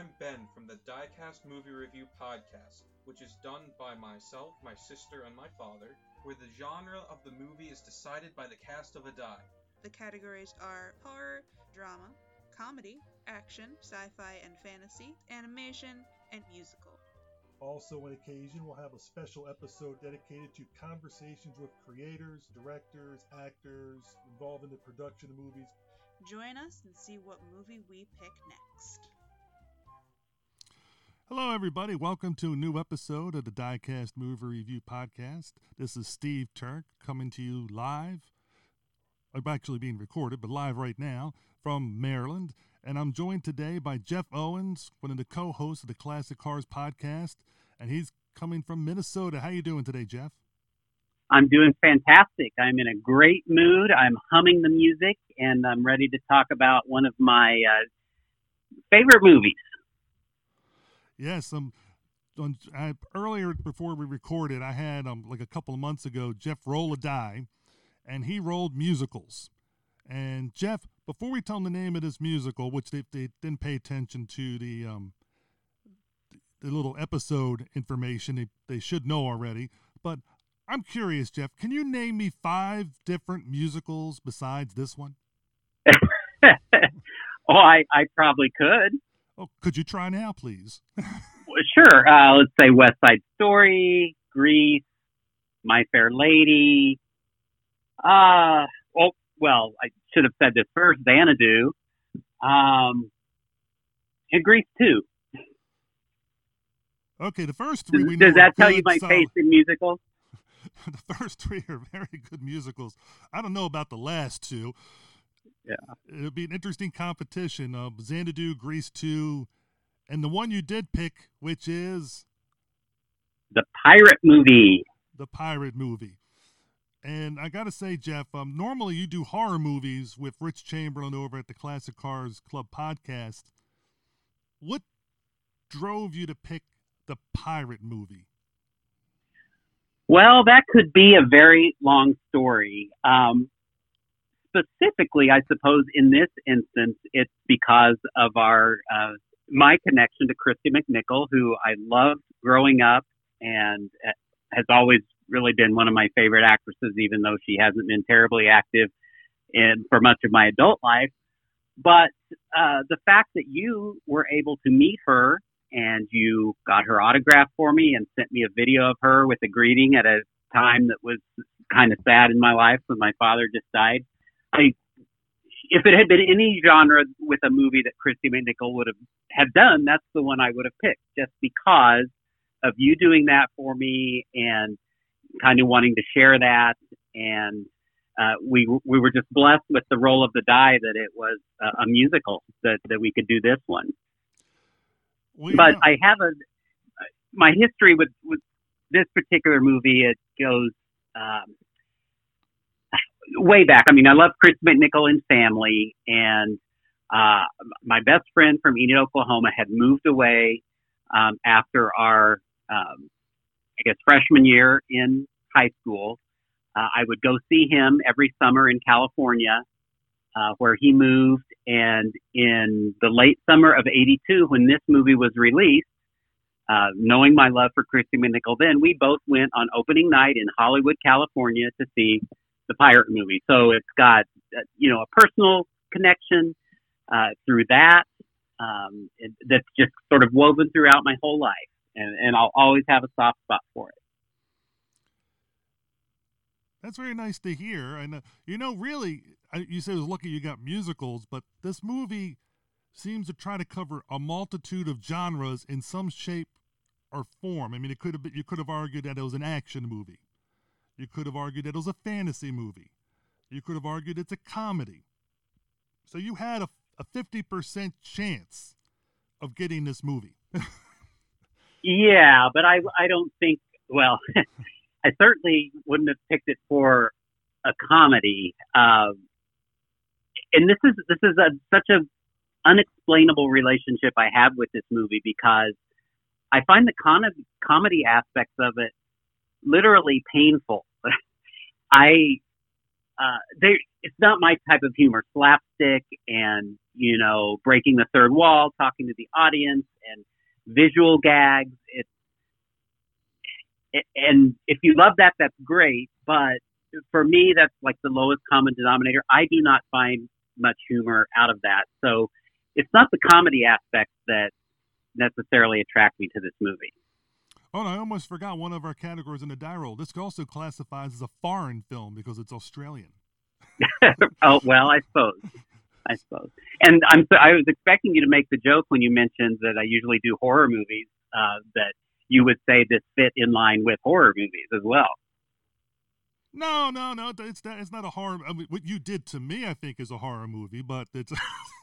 I'm Ben from the Diecast Movie Review Podcast, which is done by myself, my sister, and my father, where the genre of the movie is decided by the cast of a die. The categories are horror, drama, comedy, action, sci fi and fantasy, animation, and musical. Also, on occasion, we'll have a special episode dedicated to conversations with creators, directors, actors involved in the production of movies. Join us and see what movie we pick next. Hello, everybody. Welcome to a new episode of the Diecast Movie Review Podcast. This is Steve Turk coming to you live. I'm actually being recorded, but live right now from Maryland. And I'm joined today by Jeff Owens, one of the co-hosts of the Classic Horrors podcast, and he's coming from Minnesota. How are you doing today, Jeff? I'm doing fantastic. I'm in a great mood. I'm humming the music, and I'm ready to talk about one of my uh, favorite movies. Yes, um, on, I, earlier before we recorded, I had um like a couple of months ago Jeff roll a die, and he rolled musicals. And Jeff, before we tell him the name of this musical, which they, they didn't pay attention to the um the little episode information they, they should know already, but I'm curious, Jeff. Can you name me five different musicals besides this one? oh, I, I probably could. Oh, could you try now, please? sure. Uh, let's say West Side Story, Grease, My Fair Lady. Uh, oh, well, I should have said this first. Xanadu. Um, and Grease too. Okay, the first three we Does that tell you my solid. taste in musicals? the first three are very good musicals. I don't know about the last two. Yeah. It'll be an interesting competition of Xanadu, Grease 2, and the one you did pick, which is The Pirate Movie. the pirate movie. And I got to say, Jeff, um, normally you do horror movies with Rich Chamberlain over at the Classic Horrors Club podcast. What drove you to pick the pirate movie? Well, that could be a very long story. Um, specifically, I suppose in this instance, it's because of our uh, my connection to Kristy McNichol, who I loved growing up and uh, has always really been one of my favorite actresses, even though she hasn't been terribly active in for much of my adult life. But uh, the fact that you were able to meet her and you got her autograph for me and sent me a video of her with a greeting at a time that was kind of sad in my life when my father just died. I, if it had been any genre with a movie that Kristy McNichol would have have done, that's the one I would have picked, just because of you doing that for me and kind of wanting to share that. And uh, we we were just blessed with the roll of the die that it was a, a musical that that we could do this one but. I have a my history with with this particular movie. It goes um, way back. I mean, I love Chris McNichol and Family, and uh, my best friend from Enid, Oklahoma, had moved away um, after our, um, I guess, freshman year in high school. Uh, I would go see him every summer in California, uh, where he moved. And in the late summer of '82, when this movie was released, uh, knowing my love for Kristy McNichol, then we both went on opening night in Hollywood, California, to see the pirate movie. So it's got you know a personal connection uh, through that um, it, that's just sort of woven throughout my whole life, and, and I'll always have a soft spot for it. That's very nice to hear. And uh, you know, really, you said it was lucky you got musicals, but this movie seems to try to cover a multitude of genres in some shape or form. I mean, it could have been, you could have argued that it was an action movie. You could have argued that it was a fantasy movie. You could have argued it's a comedy. So you had a, a 50% chance of getting this movie. Yeah, but I I don't think. Well, I certainly wouldn't have picked it for a comedy. Um, and this is this is a such a unexplainable relationship I have with this movie because I find the con- comedy aspects of it literally painful. I uh, they it's not my type of humor, slapstick and you know breaking the third wall, talking to the audience. And visual gags. It's and if you love that, that's great. But for me, that's like the lowest common denominator. I do not find much humor out of that. So it's not the comedy aspect that necessarily attract me to this movie. Oh, I almost forgot one of our categories in the die roll. This also classifies as a foreign film because it's Australian. oh well, I suppose. I suppose. And I'm so, I was expecting you to make the joke when you mentioned that I usually do horror movies. Uh, that you would say this fit in line with horror movies as well. No, no, no. It's not, it's not a horror. I mean, what you did to me, I think, is a horror movie, but it's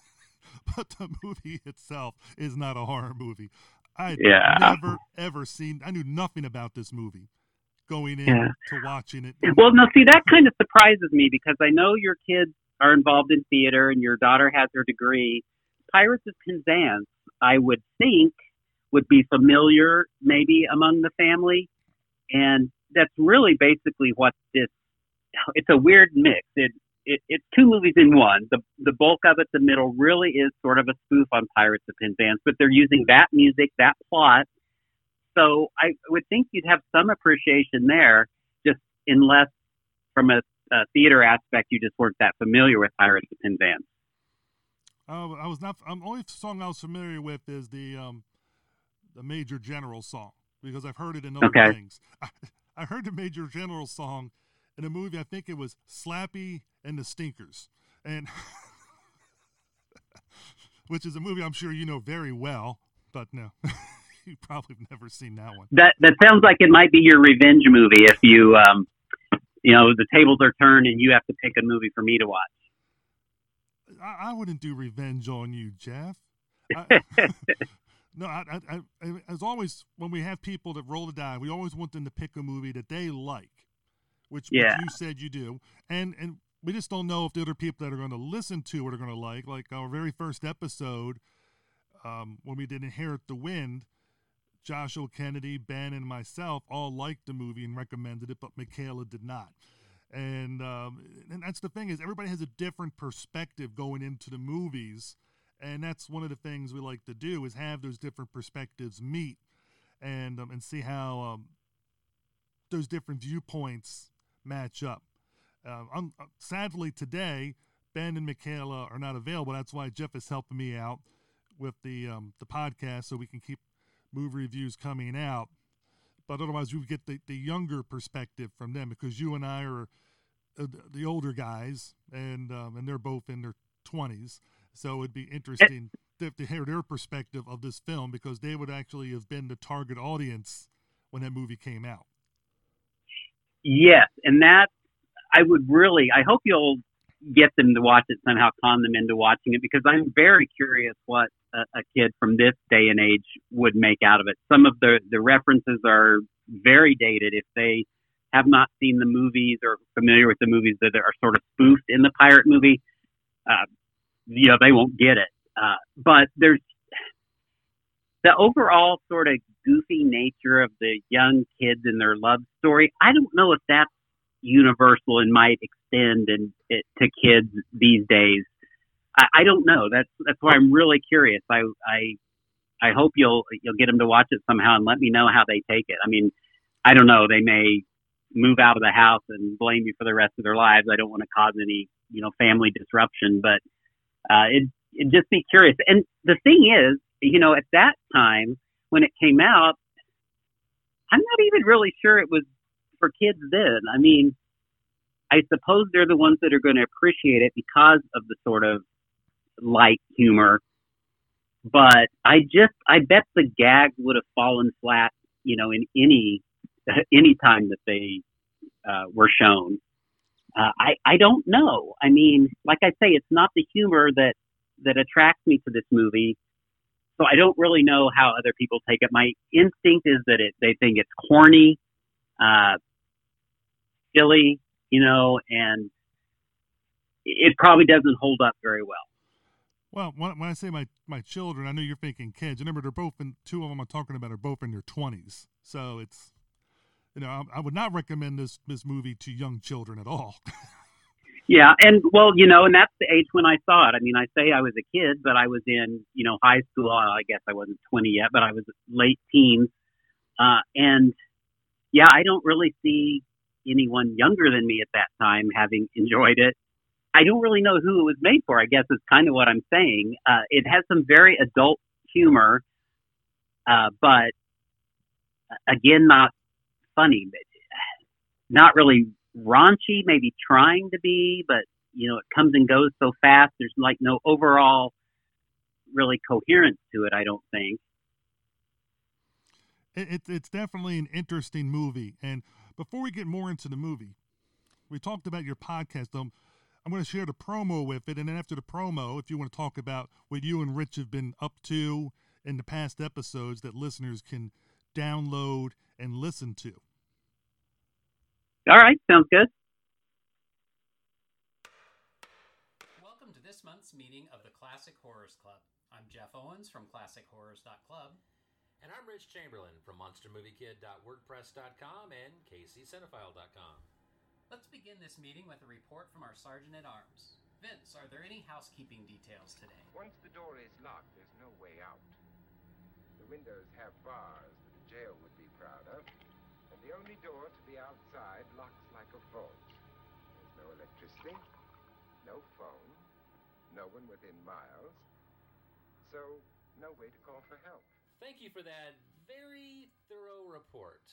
but the movie itself is not a horror movie. I'd yeah. never ever seen. I knew nothing about this movie going in yeah. to watching it. Well, now see that kind of surprises me because I know your kids are involved in theater and your daughter has her degree. Pirates of Penzance, I would think, would be familiar maybe among the family, and that's really basically what this. It's a weird mix. It it, it's two movies in one. The the bulk of it, the middle, really is sort of a spoof on Pirates of Penzance, but they're using that music, that plot. So I would think you'd have some appreciation there, just unless from a, a theater aspect you just weren't that familiar with Pirates of Penzance. Uh, I was not. Um, only song I was familiar with is the um, the Major General song because I've heard it in other okay. things. I, I heard the Major General song in a movie. I think it was Slappy and the Stinkers, and which is a movie I'm sure you know very well. But no, you probably have never seen that one. That that sounds like it might be your revenge movie if you um, you know the tables are turned and you have to pick a movie for me to watch. I, I wouldn't do revenge on you, Jeff. I, no, I, I, as always, when we have people that roll the die, we always want them to pick a movie that they like which, yeah. which you said you do, and and we just don't know if the other people that are going to listen to it are going to like. Like our very first episode, um, when we did Inherit the Wind, Joshua Kennedy, Ben, and myself all liked the movie and recommended it, but Michaela did not. And um, and that's the thing is everybody has a different perspective going into the movies, and that's one of the things we like to do is have those different perspectives meet, and um, and see how um, those different viewpoints match up. Uh, um, sadly, today Ben and Michaela are not available. That's why Jeff is helping me out with the um, the podcast, so we can keep movie reviews coming out. But otherwise, we would get the, the younger perspective from them because you and I are uh, the older guys, and um, and they're both in their twenties. So it'd be interesting to, to hear their perspective of this film because they would actually have been the target audience when that movie came out. Yes, and that I would really. I hope you'll get them to watch it somehow, con them into watching it because I'm very curious what a, a kid from this day and age would make out of it. Some of the the references are very dated if they have not seen the movies or familiar with the movies that are sort of spoofed in the pirate movie. Uh, you know, they won't get it. Uh, but there's the overall sort of goofy nature of the young kids and their love story. I don't know if that's universal and might extend and it, to kids these days. I, I don't know. That's that's why I'm really curious. I I I hope you'll you'll get them to watch it somehow and let me know how they take it. I mean, I don't know. They may move out of the house and blame you for the rest of their lives. I don't want to cause any you know family disruption, but uh, it it just be curious. And the thing is, you know, at that time when it came out, I'm not even really sure it was for kids then. I mean, I suppose they're the ones that are going to appreciate it because of the sort of light humor. But I just, I bet the gags would have fallen flat, you know, in any any time that they uh, were shown. Uh, I I don't know. I mean, like I say, it's not the humor that that attracts me to this movie. So I don't really know how other people take it. My instinct is that it, they think it's corny, uh, silly, you know, and it probably doesn't hold up very well. Well, when, when I say my, my children, I know you're thinking kids. Remember, they're both in, two of them I'm talking about are both in their 20s. So it's, you know, I, I would not recommend this, this movie to young children at all. Yeah, and well, you know, and that's the age when I saw it. I mean, I say I was a kid, but I was in, you know, high school. I guess I wasn't 20 yet, but I was late teens. Uh, and yeah, I don't really see anyone younger than me at that time having enjoyed it. I don't really know who it was made for. I guess is kind of what I'm saying. Uh, it has some very adult humor, uh, but uh, again, not funny. Not really raunchy, maybe trying to be, but you know, it comes and goes so fast. There's like no overall really coherence to it. I don't think. It, it's definitely an interesting movie. And before we get more into the movie, we talked about your podcast. Um, I'm going to share the promo with it, and then after the promo, if you want to talk about what you and Rich have been up to in the past episodes that listeners can download and listen to. All right, sounds good. Welcome to this month's meeting of the Classic Horrors Club. I'm Jeff Owens from ClassicHorrors.club. And I'm Rich Chamberlain from MonsterMovieKid.wordpress.com and KCCinephile.com. Let's begin this meeting with a report from our Sergeant at Arms. Vince, are there any housekeeping details today? Once the door is locked, there's no way out. The windows have bars that a jail would be proud of. And the only door to the outside locks like a vault. There's no electricity, no phone, no one within miles, so no way to call for help. Thank you for that very thorough report.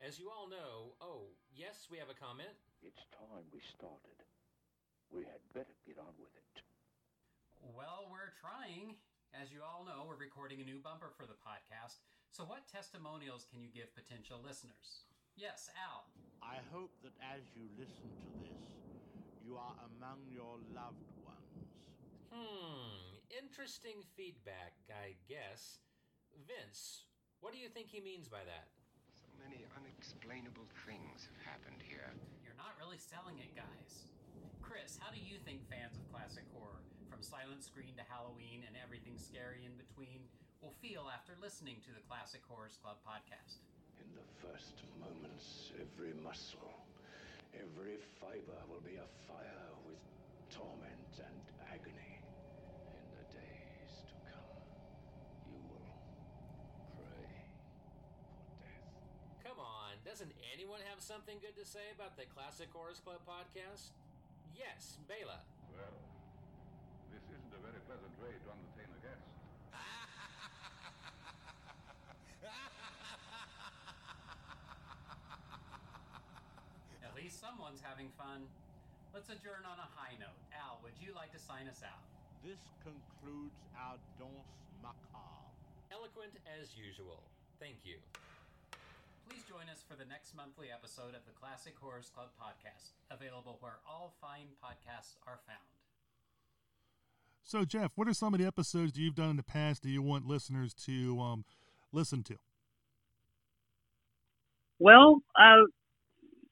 As you all know, oh, yes, we have a comment. It's time we started. We had better get on with it. Well, we're trying. As you all know, we're recording a new bumper for the podcast. So, what testimonials can you give potential listeners? Yes, Al. I hope that as you listen to this, you are among your loved ones. Hmm, interesting feedback, I guess. Vince, what do you think he means by that? So many unexplainable things have happened here. You're not really selling it, guys. Chris, how do you think fans of classic horror, from Silent Screen to Halloween and everything scary in between, will feel after listening to the Classic Horrors Club podcast? In the first moments, every muscle, every fiber will be afire with torment and agony. In the days to come, you will pray for death. Come on, doesn't anyone have something good to say about the Classic Horrors Club podcast? Yes, Bela. Well, this isn't a very pleasant way to entertain a guest. At least someone's having fun. Let's adjourn on a high note. Al, would you like to sign us out? This concludes our Danse Macabre. Eloquent as usual. Thank you. Please join us for the next monthly episode of the Classic Horrors Club podcast, available where all fine podcasts are found. So, Jeff, what are some of the episodes that you've done in the past that you want listeners to um, listen to? Well, uh,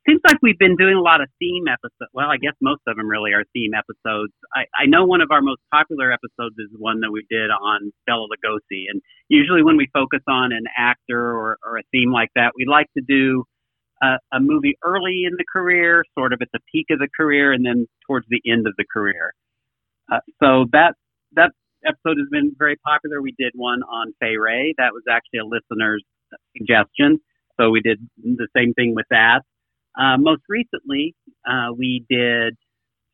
seems like we've been doing a lot of theme episodes. Well, I guess most of them really are theme episodes. I, I know one of our most popular episodes is one that we did on Bela Lugosi. And usually when we focus on an actor or, or a theme like that, we like to do a, a movie early in the career, sort of at the peak of the career, and then towards the end of the career. Uh, so that that episode has been very popular. We did one on Fay Wray. That was actually a listener's suggestion. So we did the same thing with that. Uh, most recently, uh, we did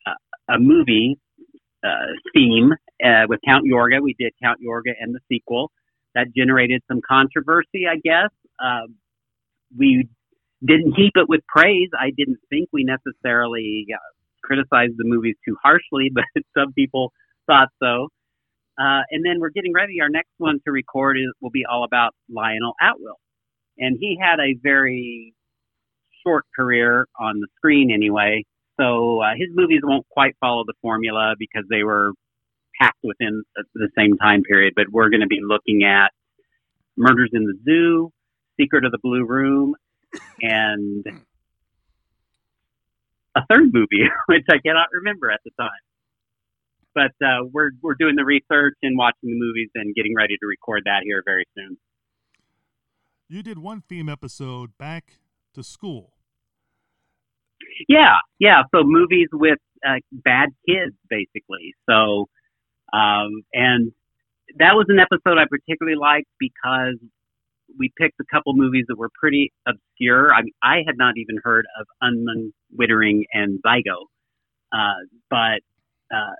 uh, a movie uh, theme uh, with Count Yorga. We did Count Yorga and the sequel. That generated some controversy, I guess. Um, we didn't keep it with praise. I didn't think we necessarily criticized the movies too harshly, but some people thought so. Uh, and then we're getting ready. Our next one to record is, will be all about Lionel Atwill. And he had a very short career on the screen anyway. So uh, his movies won't quite follow the formula because they were packed within the same time period. But we're going to be looking at Murders in the Zoo, Secret of the Blue Room, and a third movie, which I cannot remember at the time. But uh, we're we're doing the research and watching the movies and getting ready to record that here very soon. You did one theme episode back to school. Yeah, yeah. So movies with uh, bad kids, basically. So, um, and that was an episode I particularly liked because we picked a couple movies that were pretty obscure. I mean, I had not even heard of Unman Wittering and Zigo, uh, but uh,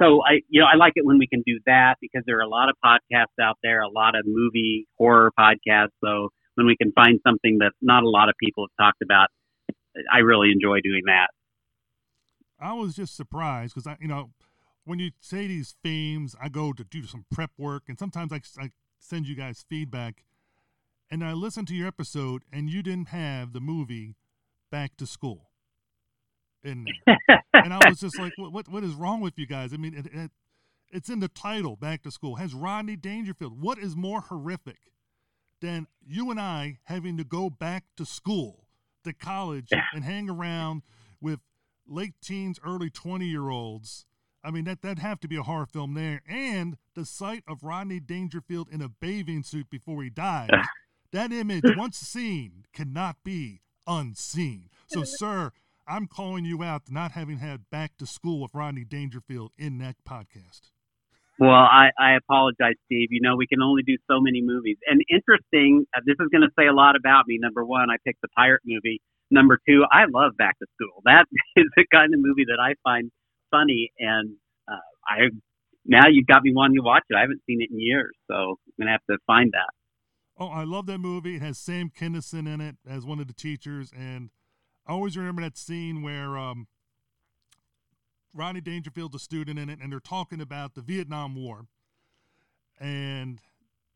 so I, you know, I like it when we can do that because there are a lot of podcasts out there, a lot of movie horror podcasts. So when we can find something that not a lot of people have talked about, I really enjoy doing that. I was just surprised because I, you know, when you say these themes, I go to do some prep work, and sometimes I, I send you guys feedback, and I listened to your episode, and you didn't have the movie Back to School in there, and I was just like, what, what, what is wrong with you guys? I mean, it, it, it's in the title, Back to School. Has Rodney Dangerfield. What is more horrific than you and I having to go back to school, to college, and hang around with late teens, early 20 year olds? I mean, that, that'd have to be a horror film there. And the sight of Rodney Dangerfield in a bathing suit before he died. that image, once seen, cannot be unseen. So, sir, I'm calling you out not having had Back to School with Rodney Dangerfield in that podcast. Well, I, I apologize, Steve. You know, we can only do so many movies. And interesting, uh, this is going to say a lot about me. Number one, I picked the pirate movie. Number two, I love Back to School. That is the kind of movie that I find funny, and uh, I now you've got me wanting to watch it. I haven't seen it in years, so I'm gonna have to find that. Oh, I love that movie. It has Sam Kinison in it as one of the teachers, and I always remember that scene where um, Rodney Dangerfield's a student in it, and they're talking about the Vietnam War. And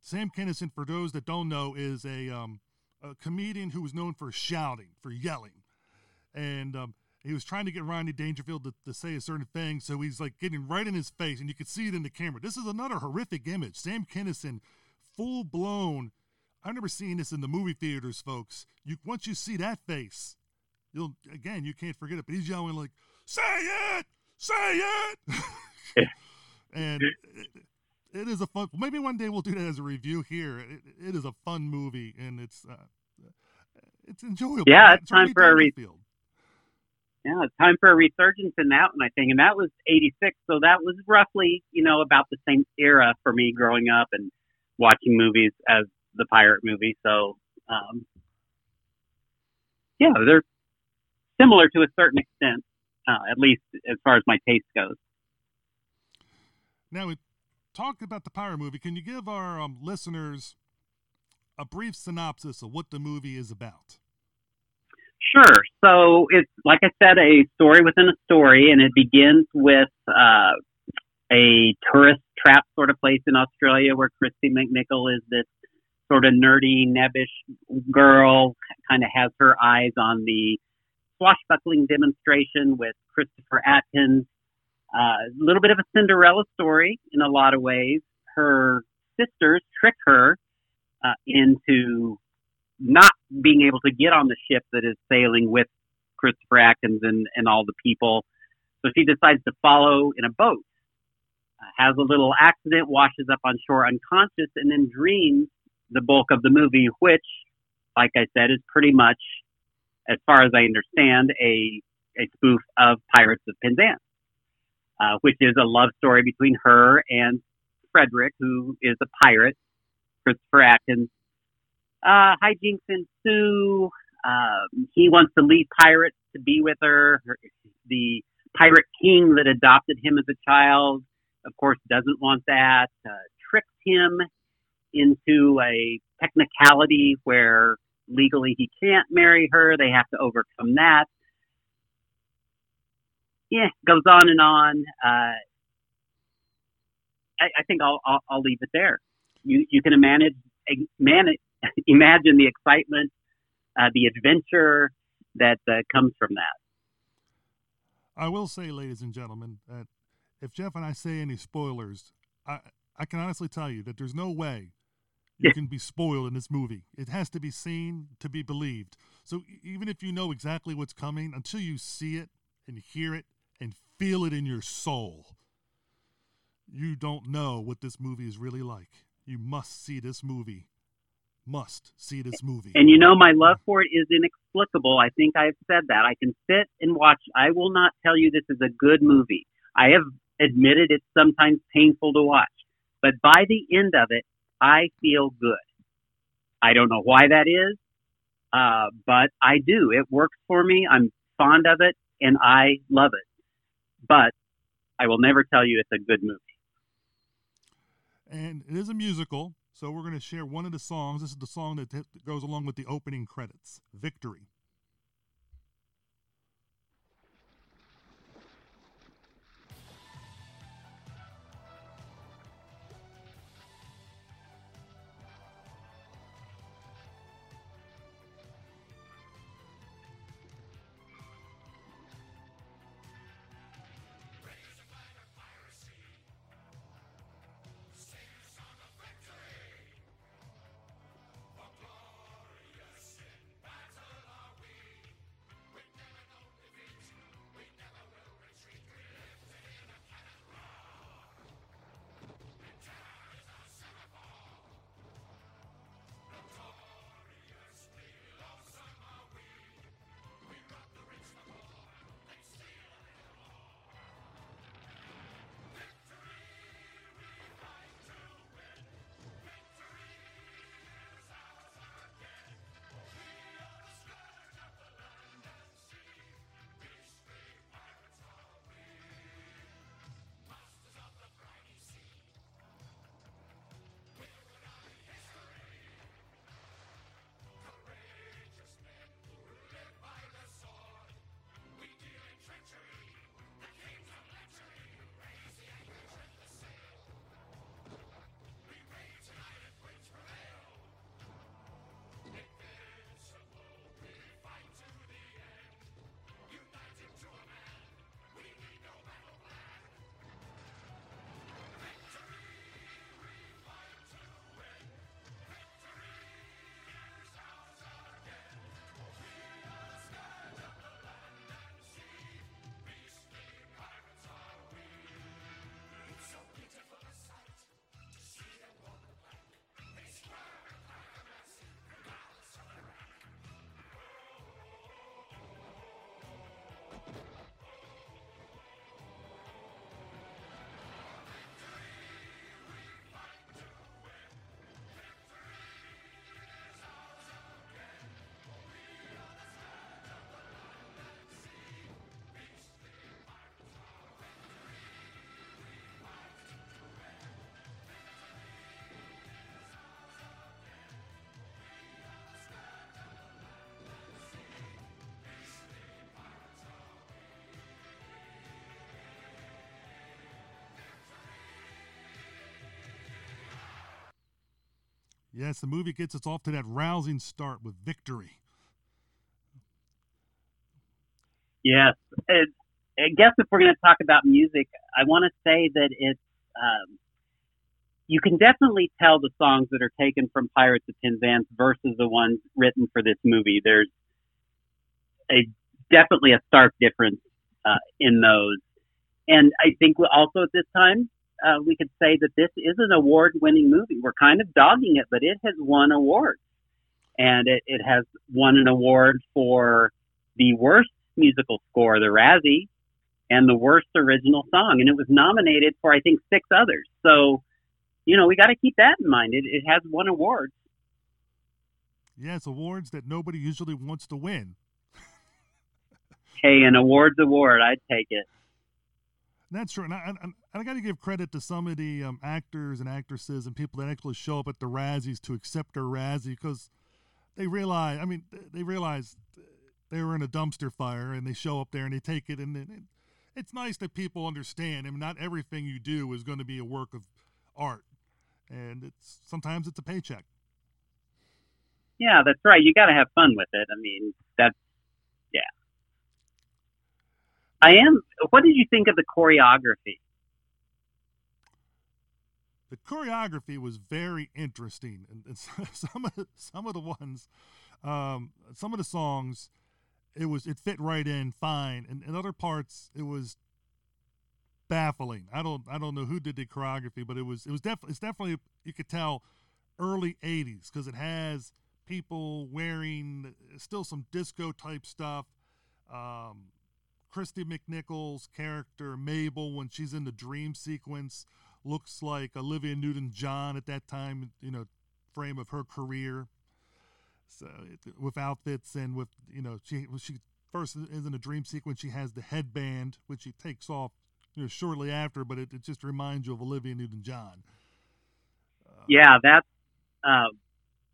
Sam Kinison, for those that don't know, is a, um, a comedian who was known for shouting, for yelling. And um, he was trying to get Rodney Dangerfield to, to say a certain thing, so he's like getting right in his face, and you can see it in the camera. This is another horrific image. Sam Kinison, full blown. I've never seen this in the movie theaters, folks. You once you see that face, you'll again you can't forget it. But he's yelling like, "Say it, say it," and it, it is a fun. Maybe one day we'll do that as a review here. It, it is a fun movie, and it's uh, it's enjoyable. Yeah, it's time for a re- Dangerfield. Yeah, it's time for a resurgence in that one, I think. And that was 86. So that was roughly, you know, about the same era for me growing up and watching movies as the pirate movie. So, um, yeah, they're similar to a certain extent, uh, at least as far as my taste goes. Now we talked about the pirate movie. Can you give our um, listeners a brief synopsis of what the movie is about? Sure. So it's like I said, a story within a story, and it begins with uh, a tourist trap sort of place in Australia where Kristy McNichol is this sort of nerdy, nebbish girl, kind of has her eyes on the swashbuckling demonstration with Christopher Atkins. A uh, little bit of a Cinderella story in a lot of ways. Her sisters trick her uh, into not being able to get on the ship that is sailing with Christopher Atkins and, and all the people. So she decides to follow in a boat, uh, has a little accident, washes up on shore unconscious, and then dreams the bulk of the movie, which, like I said, is pretty much, as far as I understand, a, a spoof of Pirates of Penzance, uh, which is a love story between her and Frederick, who is a pirate. Christopher Atkins uh, hijinks ensue. Um, he wants to leave pirates to be with her. her. The pirate king that adopted him as a child, of course, doesn't want that. Uh, tricks him into a technicality where legally he can't marry her. They have to overcome that. Yeah, goes on and on. Uh, I, I think I'll, I'll, I'll leave it there. You you can manage manage imagine the excitement, uh, the adventure that uh, comes from that. I will say, ladies and gentlemen, that if Jeff and I say any spoilers, I I can honestly tell you that there's no way you can be spoiled in this movie. It has to be seen to be believed. So even if you know exactly what's coming, until you see it and hear it and feel it in your soul, you don't know what this movie is really like. You must see this movie must see this movie. And you know, my love for it is inexplicable. I think I've said that. I can sit and watch. I will not tell you this is a good movie. I have admitted it's sometimes painful to watch, but by the end of it, I feel good. I don't know why that is, uh, but I do. It works for me. I'm fond of it, and I love it. But I will never tell you it's a good movie. And it is a musical, so we're going to share one of the songs. This is the song that that goes along with the opening credits Victory. Yes, the movie gets us off to that rousing start with victory. Yes. It, I guess if we're going to talk about music, I want to say that it's, um, you can definitely tell the songs that are taken from Pirates of Penzance versus the ones written for this movie. There's a definitely a stark difference uh, in those. And I think also at this time, uh, we could say that this is an award-winning movie. We're kind of dogging it, but it has won awards, and it, it has won an award for the worst musical score, the Razzie, and the worst original song, and it was nominated for I think six others. So, you know, we got to keep that in mind. It, it has won awards. Yes, awards that nobody usually wants to win. hey, an awards award, I'd take it. That's true, and I, and I got to give credit to some of the um, actors and actresses and people that actually show up at the Razzies to accept their Razzie because they realize. I mean, they realize they were in a dumpster fire, and they show up there and they take it, and, and it's nice that people understand. I mean, not everything you do is going to be a work of art, and it's sometimes it's a paycheck. Yeah, that's right. You got to have fun with it. I mean, that's yeah. I am. What did you think of the choreography? The choreography was very interesting, and, and some of the, some of the ones, um, some of the songs, it was it fit right in fine, and in other parts it was baffling. I don't I don't know who did the choreography, but it was it was definitely it's definitely you could tell early 80s because it has people wearing still some disco type stuff. Um, Kristy McNichol's character, Mabel, when she's in the dream sequence, looks like Olivia Newton John at that time, you know, frame of her career. So with outfits and with, you know, she, she first is in a dream sequence, she has the headband, which she takes off you know, shortly after, but it, it just reminds you of Olivia Newton John. Uh, yeah, that's uh,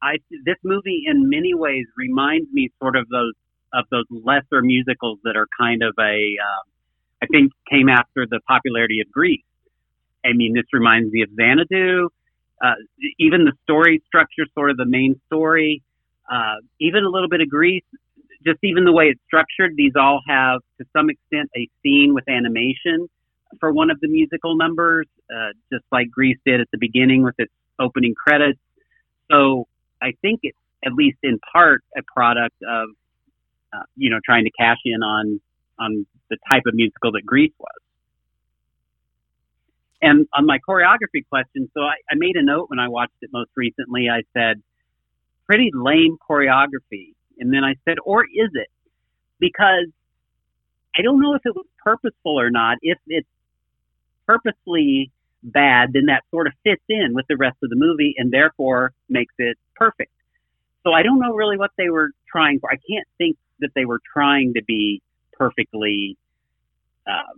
I. This movie, in many ways, reminds me sort of those of those lesser musicals that are kind of a. Uh, I think came after the popularity of Grease. I mean, this reminds me of Xanadu. Uh, even the story structure, sort of the main story, uh, even a little bit of Grease. Just even the way it's structured, these all have to some extent a scene with animation for one of the musical numbers, uh, just like Grease did at the beginning with its opening credits. So I think it's at least in part a product of, uh, you know, trying to cash in on on the type of musical that Grease was. And on my choreography question, so I, I made a note when I watched it most recently. I said, pretty lame choreography. And then I said, or is it? Because I don't know if it was purposeful or not. If it's purposely bad, then that sort of fits in with the rest of the movie and therefore makes it perfect. So I don't know really what they were trying for. I can't think that they were trying to be perfectly uh,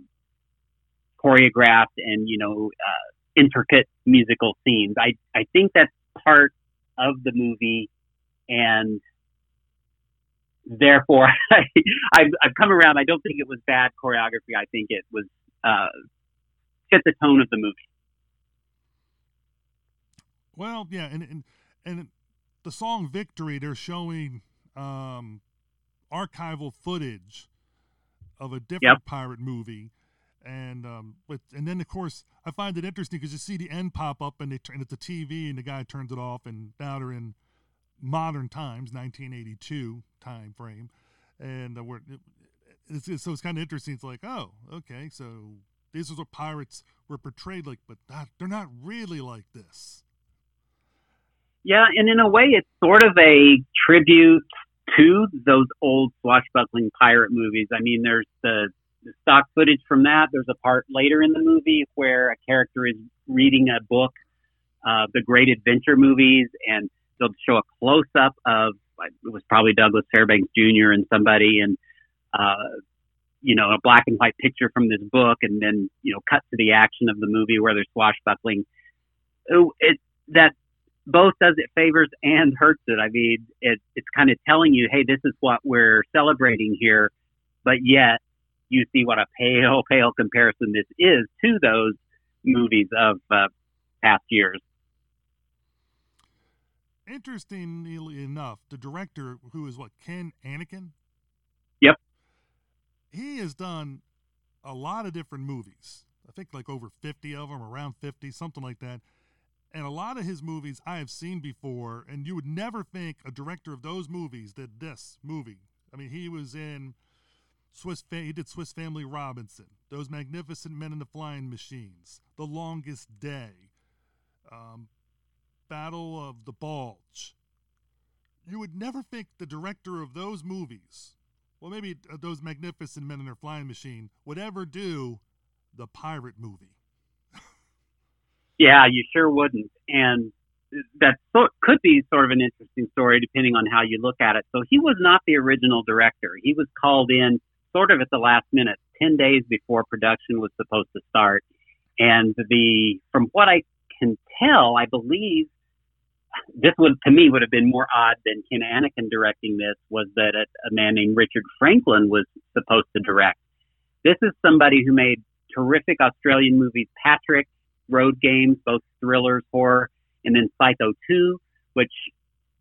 choreographed and you know uh, intricate musical scenes. I I think that's part of the movie, and therefore I, I've, I've come around. I don't think it was bad choreography. I think it was uh, fit the tone of the movie. Well, yeah, and and and the song "Victory," they're showing um, archival footage of a different yep. pirate movie, and um, but and then of course I find it interesting because you see the end pop up and they turn it's a TV and the guy turns it off, and now they're in modern times, 1982 time frame, and uh, we're. It's, it's, so it's kind of interesting. It's like, oh, okay, so these are what pirates were portrayed like, but not, they're not really like this. Yeah, and in a way, it's sort of a tribute to those old swashbuckling pirate movies. I mean, there's the, the stock footage from that. There's a part later in the movie where a character is reading a book, uh, the Great Adventure movies, and they'll show a close up of it was probably Douglas Fairbanks Jr. and somebody, and uh, you know, a black and white picture from this book and then, you know, cut to the action of the movie where they're swashbuckling. It, that both does it favors and hurts it. I mean, it, it's kind of telling you, hey, this is what we're celebrating here, but yet you see what a pale, pale comparison this is to those movies of uh, past years. Interestingly enough, the director, who is what Ken Annakin? Yep. he has done a lot of different movies. I think like over 50 of them, around 50, something like that. And a lot of his movies I have seen before, and you would never think a director of those movies did this movie. I mean, he was in Swiss. Fa- he did Swiss Family Robinson, Those Magnificent Men in the Flying Machines, The Longest Day, um, Battle of the Bulge. You would never think the director of those movies well, maybe uh, those magnificent men in their flying machine would ever do the pirate movie. yeah, you sure wouldn't. And that could be sort of an interesting story depending on how you look at it. So he was not the original director. He was called in sort of at the last minute, 10 days before production was supposed to start. And the, from what I can tell, I believe this would to me would have been more odd than Ken Annakin directing this was that a, a man named Richard Franklin was supposed to direct. This is somebody who made terrific Australian movies, Patrick, Road Games, both thrillers, horror, and then Psycho 2, which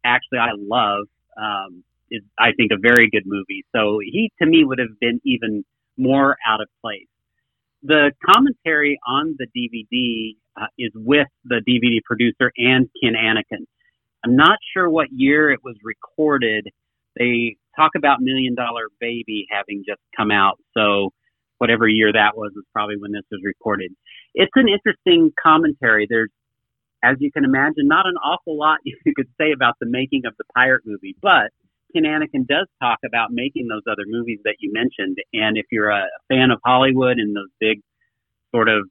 actually I love. Um, is I think a very good movie. So he to me would have been even more out of place. The commentary on the DVD uh, is with the DVD producer and Ken Annakin. I'm not sure what year it was recorded. They talk about Million Dollar Baby having just come out, so whatever year that was was probably when this was recorded. It's an interesting commentary. There's as you can imagine, not an awful lot you could say about the making of the pirate movie, but Ken Annakin does talk about making those other movies that you mentioned. And if you're a fan of Hollywood and those big, sort of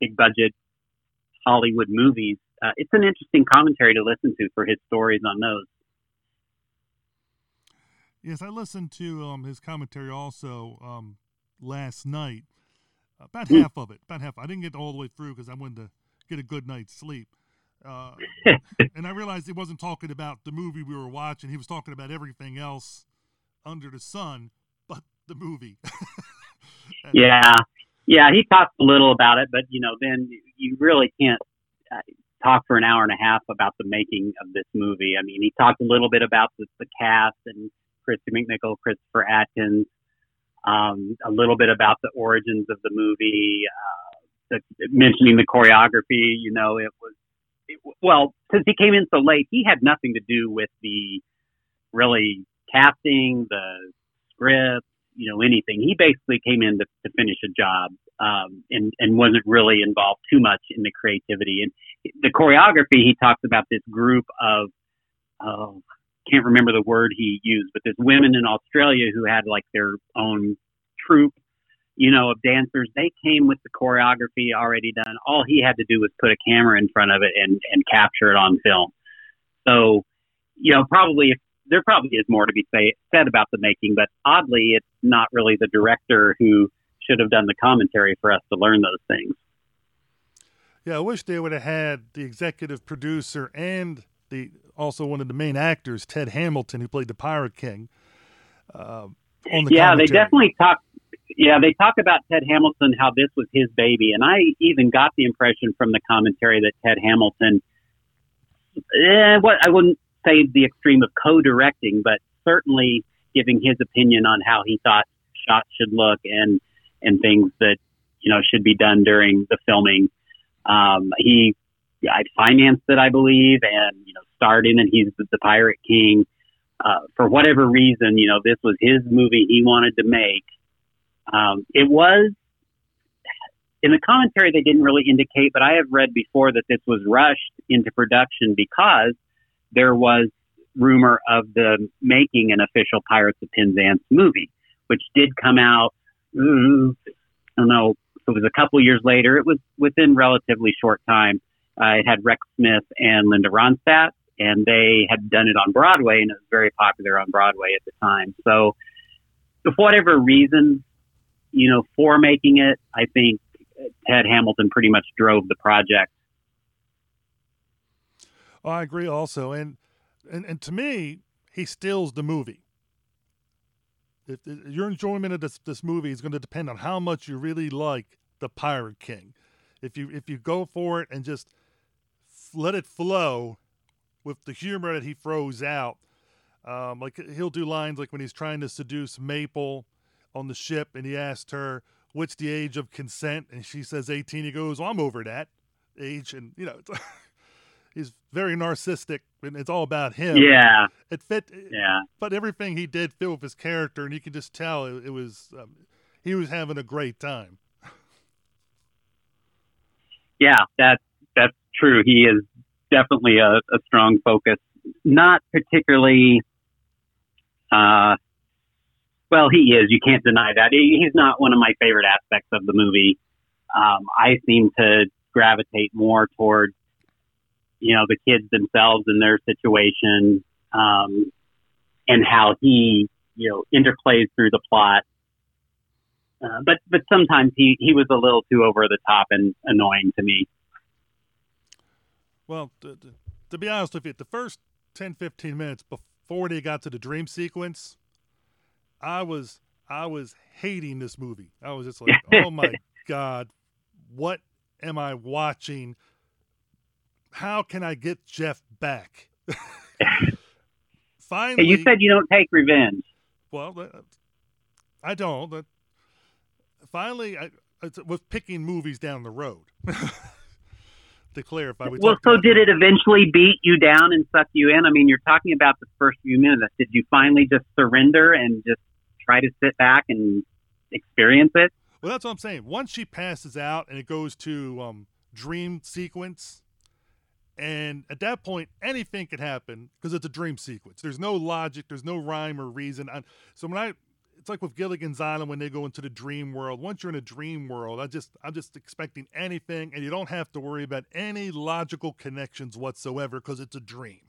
big budget Hollywood movies, uh, it's an interesting commentary to listen to for his stories on those. Yes, I listened to um, his commentary also um, last night. About Hmm. half of it. About half. I didn't get all the way through because I wanted to get a good night's sleep. Uh, and I realized he wasn't talking about the movie we were watching. He was talking about everything else under the sun, but the movie. Yeah, yeah, he talked a little about it, but you know, then you really can't uh, talk for an hour and a half about the making of this movie. I mean, he talked a little bit about the, the cast and Kristy McNichol, Christopher Atkins, um, a little bit about the origins of the movie, uh, the, mentioning the choreography. You know, it was well since he came in so late, he had nothing to do with the really casting, the script, you know, anything. He basically came in to, to finish a job um, and and wasn't really involved too much in the creativity and the choreography. He talks about this group of oh, can't remember the word he used, but there's women in Australia who had like their own troupe, you know, of dancers. They came with the choreography already done. All he had to do was put a camera in front of it and and capture it on film. So, you know, probably if there probably is more to be say, said about the making, but oddly, it's not really the director who should have done the commentary for us to learn those things. Yeah, I wish they would have had the executive producer and the also one of the main actors, Ted Hamilton, who played the Pirate King. Uh, on the yeah, they definitely talk. Yeah, they talk about Ted Hamilton, how this was his baby, and I even got the impression from the commentary that Ted Hamilton, eh, what I wouldn't say the extreme of co-directing, but certainly giving his opinion on how he thought shots should look and and things that you know should be done during the filming. Um, he I financed it, I believe, and you know starred in it. He's the, the Pirate King. Uh, for whatever reason, you know, this was his movie he wanted to make. Um, it was in the commentary they didn't really indicate, but I have read before that this was rushed into production because there was rumor of the making an official Pirates of Penzance movie, which did come out. mm, I don't know. It was a couple years later. It was within relatively short time. Uh, it had Rex Smith and Linda Ronstadt, and they had done it on Broadway, and it was very popular on Broadway at the time. So, for whatever reason, you know, for making it, I think Ted Hamilton pretty much drove the project. Oh, I agree also, and and and to me, he steals the movie. If, if your enjoyment of this this movie is going to depend on how much you really like the Pirate King. If you if you go for it and just let it flow with the humor that he throws out, um, like he'll do lines like when he's trying to seduce Mabel on the ship, and he asked her, "What's the age of consent?" and she says 18. He goes, well, "I'm over that age," and you know. He's very narcissistic and it's all about him. Yeah. It fit. Yeah. But everything he did fit with his character, and you could just tell it, it was um, he was having a great time. Yeah, that's that's true. He is definitely a, a strong focus. Not particularly. Uh, well, he is. You can't deny that. He, he's not one of my favorite aspects of the movie. Um, I seem to gravitate more toward, you know, the kids themselves and their situation, um, and how he, you know, interplays through the plot. Uh, but but sometimes he he was a little too over the top and annoying to me. Well, to, to, to be honest with you, the first 10, 15 minutes before they got to the dream sequence, I was I was hating this movie. I was just like, oh my god, what am I watching? How can I get Jeff back? Finally, you said you don't take revenge. Well, I don't. But finally, I, with picking movies down the road. to clarify, we Well, so did it eventually beat you down and suck you in? I mean, you're talking about the first few minutes. Did you finally just surrender and just try to sit back and experience it? Well, that's what I'm saying. Once she passes out and it goes to um, dream sequence, And at that point, anything could happen because it's a dream sequence. There's no logic, there's no rhyme or reason. So when I, it's like with Gilligan's Island when they go into the dream world. Once you're in a dream world, I just I'm just expecting anything, and you don't have to worry about any logical connections whatsoever because it's a dream.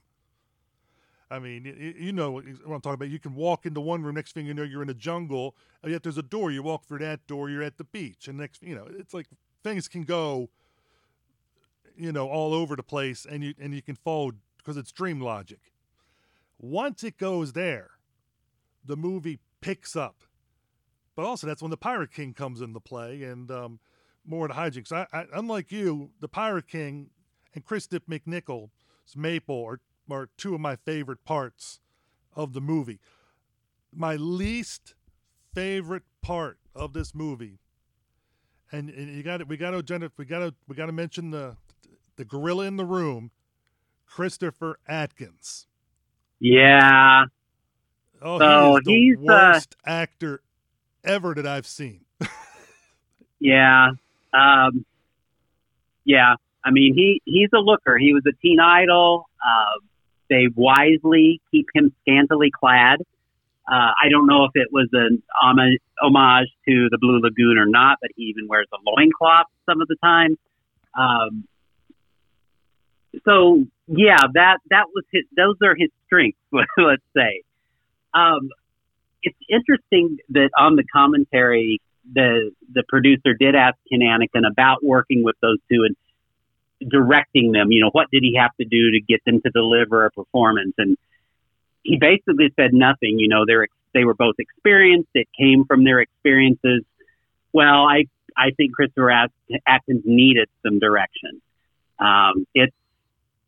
I mean, you, know what I'm talking about. You can walk into one room, next thing you know, you're in a jungle, yet there's a door. You walk through that door, you're at the beach, and next, you know, it's like things can go you know all over the place and you and you can follow because it's dream logic once it goes there the movie picks up but also that's when the pirate king comes into play and um, more of the hijinks I, I, unlike you the pirate king and Kristy McNichol's Mabel are, are two of my favorite parts of the movie my least favorite part of this movie and, and you got we got to we got to we got to mention the the gorilla in the room, Christopher Atkins. Yeah. Oh, so he is the he's uh, worst actor ever that I've seen. yeah. Um, yeah. I mean, he he's a looker. He was a teen idol. Uh, they wisely keep him scantily clad. Uh, I don't know if it was an homage, to the Blue Lagoon or not, but he even wears a loincloth some of the time. Um, so yeah, that that was his. Those are his strengths. Let's say. Um, it's interesting that on the commentary, the the producer did ask Ken Annakin about working with those two and directing them. You know, what did he have to do to get them to deliver a performance? And he basically said nothing. You know, they're they were both experienced. It came from their experiences. Well, I I think Christopher Atkins needed some direction. Um, it's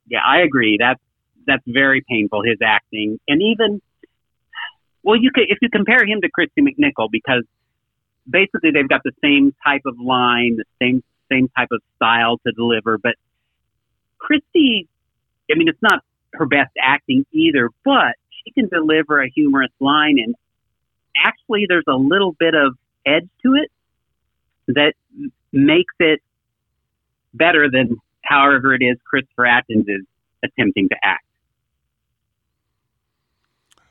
yeah, I agree. That's that's very painful. His acting, and even well, you could if you compare him to Kristy McNichol, because basically they've got the same type of line, the same same type of style to deliver. But Kristy, I mean, it's not her best acting either, but she can deliver a humorous line, and actually, there's a little bit of edge to it that makes it better than however it is Christopher Atkins is attempting to act.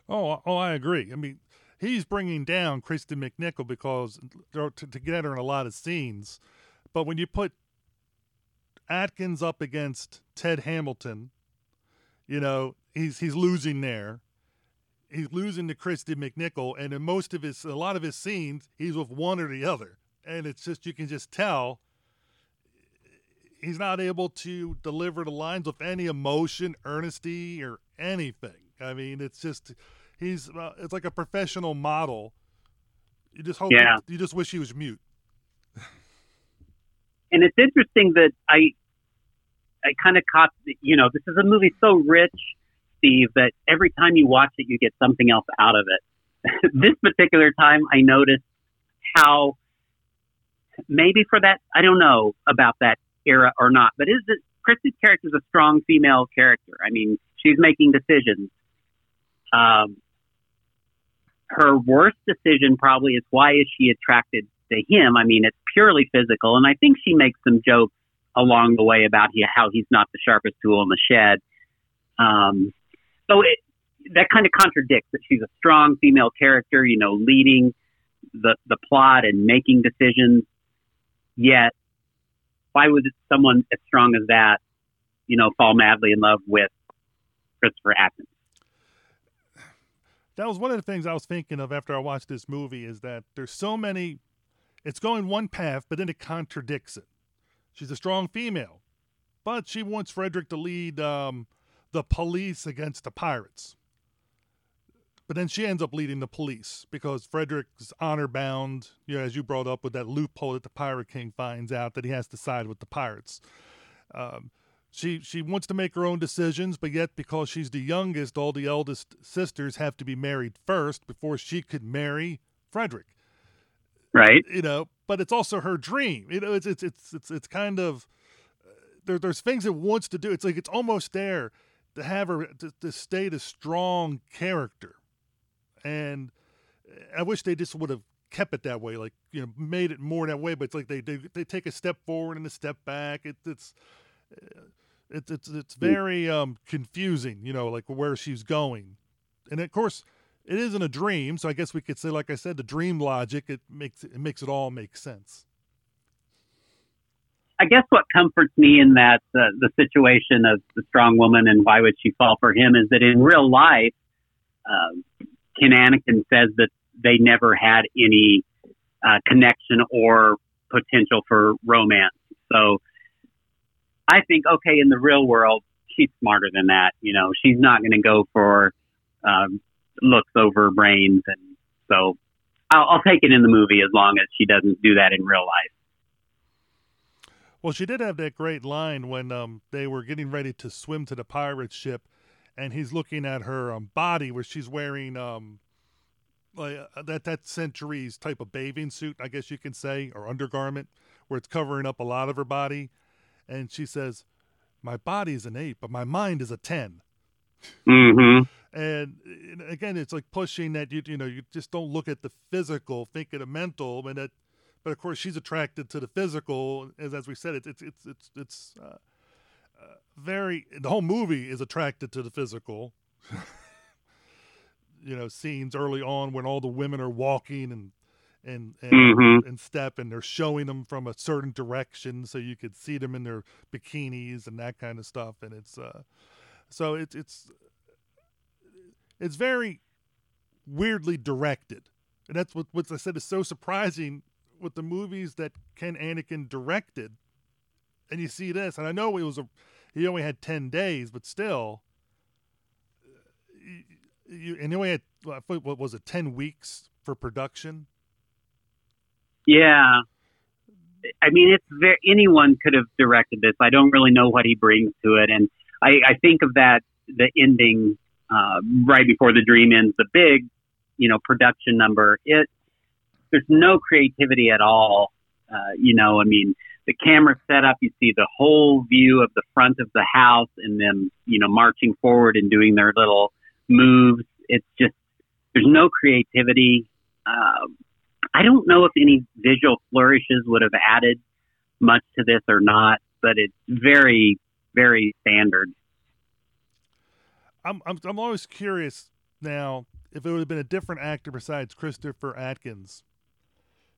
Oh, oh, I agree. I mean, he's bringing down Kristy McNichol because they're together in a lot of scenes. But when you put Atkins up against Ted Hamilton, you know, he's he's losing there. He's losing to Kristy McNichol, and in most of his, a lot of his scenes, he's with one or the other, and it's just you can just tell he's not able to deliver the lines with any emotion, earnesty, or anything. I mean, it's just he's uh, it's like a professional model. You just hope yeah. you just wish he was mute. And it's interesting that I I kind of caught you know this is a movie so rich, Steve, that every time you watch it, you get something else out of it. this particular time, I noticed how maybe for that I don't know about that era or not. But is it Kristy's character is a strong female character? I mean, she's making decisions. Um, her worst decision probably is why is she attracted to him? I mean, it's purely physical, and I think she makes some jokes along the way about he, how he's not the sharpest tool in the shed. Um, so it, that kind of contradicts that she's a strong female character, you know, leading the the plot and making decisions. Yet why would someone as strong as that, you know, fall madly in love with Christopher Atkins? That was one of the things I was thinking of after I watched this movie is that there's so many, it's going one path, but then it contradicts it. She's a strong female, but she wants Frederick to lead um, the police against the pirates. But then she ends up leading the police because Frederick's honor bound, you know, as you brought up with that loophole that the Pirate King finds out that he has to side with the pirates. Um, she she wants to make her own decisions, but yet because she's the youngest, all the eldest sisters have to be married first before she could marry Frederick. Right. You know, but it's also her dream. You know, it's it's it's it's it's kind of uh, there, there's things it wants to do. It's like it's almost there to have her to, to stay the strong character and I wish they just would have kept it that way, like you know, made it more that way. But it's like they they, they take a step forward and a step back. It, it's uh, it's it's it's very um confusing, you know, like where she's going, and of course it isn't a dream, so I guess we could say, like I said, the dream logic it makes it makes it all make sense. I guess what comforts me in that uh, the situation of the strong woman and why would she fall for him is that in real life, uh, Ken Annakin says that they never had any uh, connection or potential for romance. So I think, okay, in the real world, she's smarter than that. You know, she's not going to go for um, looks over brains, and so I'll, I'll take it in the movie as long as she doesn't do that in real life. Well, she did have that great line when um, they were getting ready to swim to the pirate ship, and he's looking at her um, body where she's wearing um, like uh, that that centuries type of bathing suit, I guess you can say, or undergarment, where it's covering up a lot of her body, and she says, "My body is an eight, but my mind is a 10. Mm-hmm. And again, it's like pushing that you you know you just don't look at the physical, think of the mental, and that. But of course, she's attracted to the physical, as as we said, it's it's it's it's, it's uh, uh, very. The whole movie is attracted to the physical. you know, scenes early on when all the women are walking and and and, Mhm. and step, and they're showing them from a certain direction, so you could see them in their bikinis and that kind of stuff, and it's uh, so it's it's it's very weirdly directed, and that's what what I said is so surprising with the movies that Ken Annakin directed, and you see this, and I know it was a he only had ten days, but still, you, and he only had what was it ten weeks for production. Yeah. I mean, it's very, anyone could have directed this. I don't really know what he brings to it. And I, I think of that, the ending, uh, right before the dream ends, the big, you know, production number. It, there's no creativity at all. Uh, you know, I mean, the camera setup, you see the whole view of the front of the house and them, you know, marching forward and doing their little moves. It's just, there's no creativity. Uh, I don't know if any visual flourishes would have added much to this or not, but it's very, very standard. I'm I'm I'm always curious now if it would have been a different actor besides Christopher Atkins.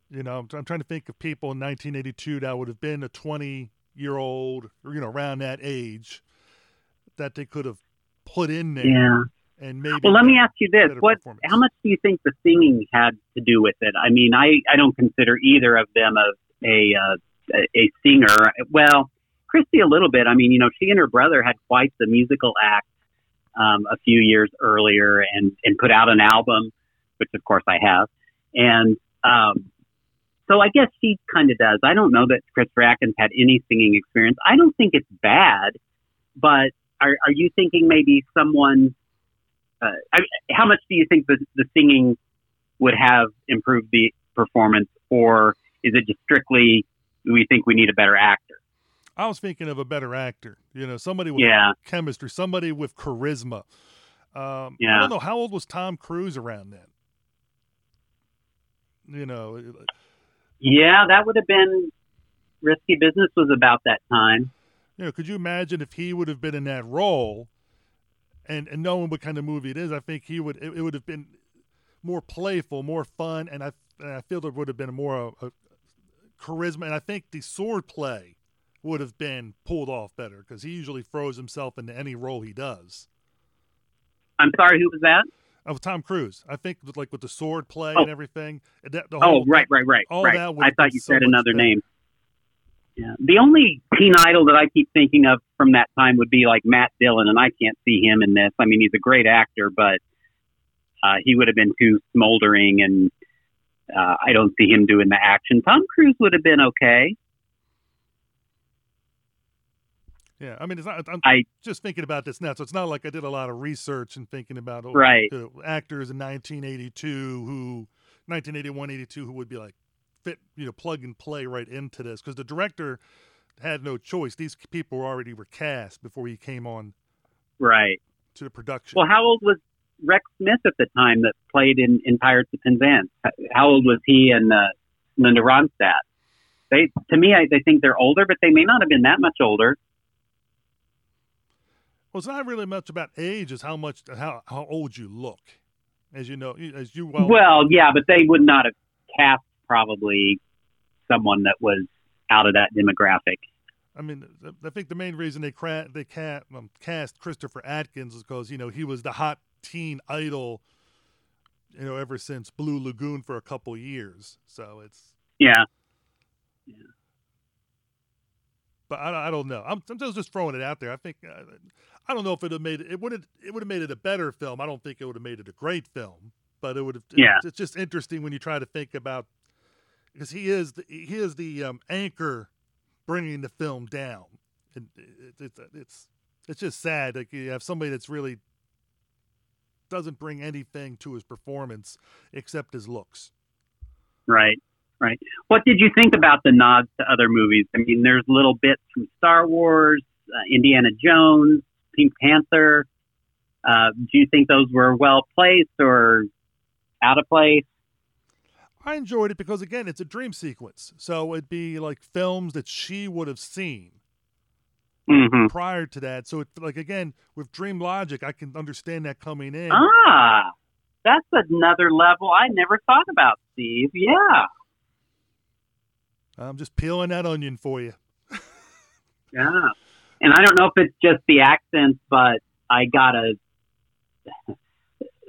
You know, I'm, I'm trying to think of people in 1982 that would have been a 20 year old, or you know, around that age, that they could have put in there. Yeah. And maybe. Well, let me ask you this: what? How much do you think the singing had to do with it? I mean, I I don't consider either of them a a uh, a, a singer. Well, Kristy a little bit. I mean, you know, she and her brother had quite the musical act um, a few years earlier, and and put out an album, which of course I have, and um, so I guess she kind of does. I don't know that Christopher Atkins had any singing experience. I don't think it's bad, but are are you thinking maybe someone? Uh, I, how much do you think the the singing would have improved the performance, or is it just strictly we think we need a better actor? I was thinking of a better actor. You know, somebody with Yeah. chemistry, somebody with charisma. Um, I don't know how old was Tom Cruise around then. You know, Yeah, that would have been risky business. Was about that time. you know, could you imagine if he would have been in that role, and and knowing what kind of movie it is, I think he would it, it would have been more playful, more fun, and I and I feel there would have been more uh, charisma, and I think the sword play would have been pulled off better because he usually throws himself into any role he does. I'm sorry, who was that? Of Tom Cruise, I think with, like with the sword play Oh. and everything. That, the Oh, right, right, right, all right. that I thought you so said another better. name. Yeah. The only teen idol that I keep thinking of from that time would be like Matt Dillon, and I can't see him in this. I mean, he's a great actor, but uh, he would have been too smoldering, and uh, I don't see him doing the action. Tom Cruise would have been okay. Yeah, I mean, it's not. I'm I- just thinking about this now, so it's not like I did a lot of research and thinking about oh, Right. uh, actors in 1982 who, 1981, 82 who would be like fit, you know, plug and play right into this because the director had no choice. These people were already were cast before he came on Right. to the production. Well, how old was Rex Smith at the time that played in, in Pirates of Penzance? How old was he and uh, Linda Ronstadt? They, to me, I, they think they're older, but they may not have been that much older. Well, it's not really much about age; it's how much how how old you look. As you know, as you well. Well, yeah, but they would not have cast probably someone that was out of that demographic. I mean, I think the main reason they cra- they cast, um, cast Christopher Atkins is because you know he was the hot teen idol, you know, ever since Blue Lagoon for a couple years. So it's yeah. yeah. But I, I don't know. I'm, I'm just throwing it out there. I think uh, I don't know if it would have made it. It would have it would have made it a better film. I don't think it would have made it a great film. But it would have. Yeah. It, it's just interesting when you try to think about because he is the, he is the um, anchor bringing the film down. And it, it, it's it's just sad. Like you have somebody that's really doesn't bring anything to his performance except his looks. Right, right. What did you think about the nods to other movies? I mean, there's little bits from Star Wars, uh, Indiana Jones, Pink Panther. Uh, do you think those were well placed or out of place? I enjoyed it because again, it's a dream sequence, so it'd be like films that she would have seen mm-hmm. prior to that. So, it, like again, with Dream Logic, I can understand that coming in. Ah, that's another level I never thought about, Steve. Yeah. I'm just peeling that onion for you. yeah, and I don't know if it's just the accents, but I got a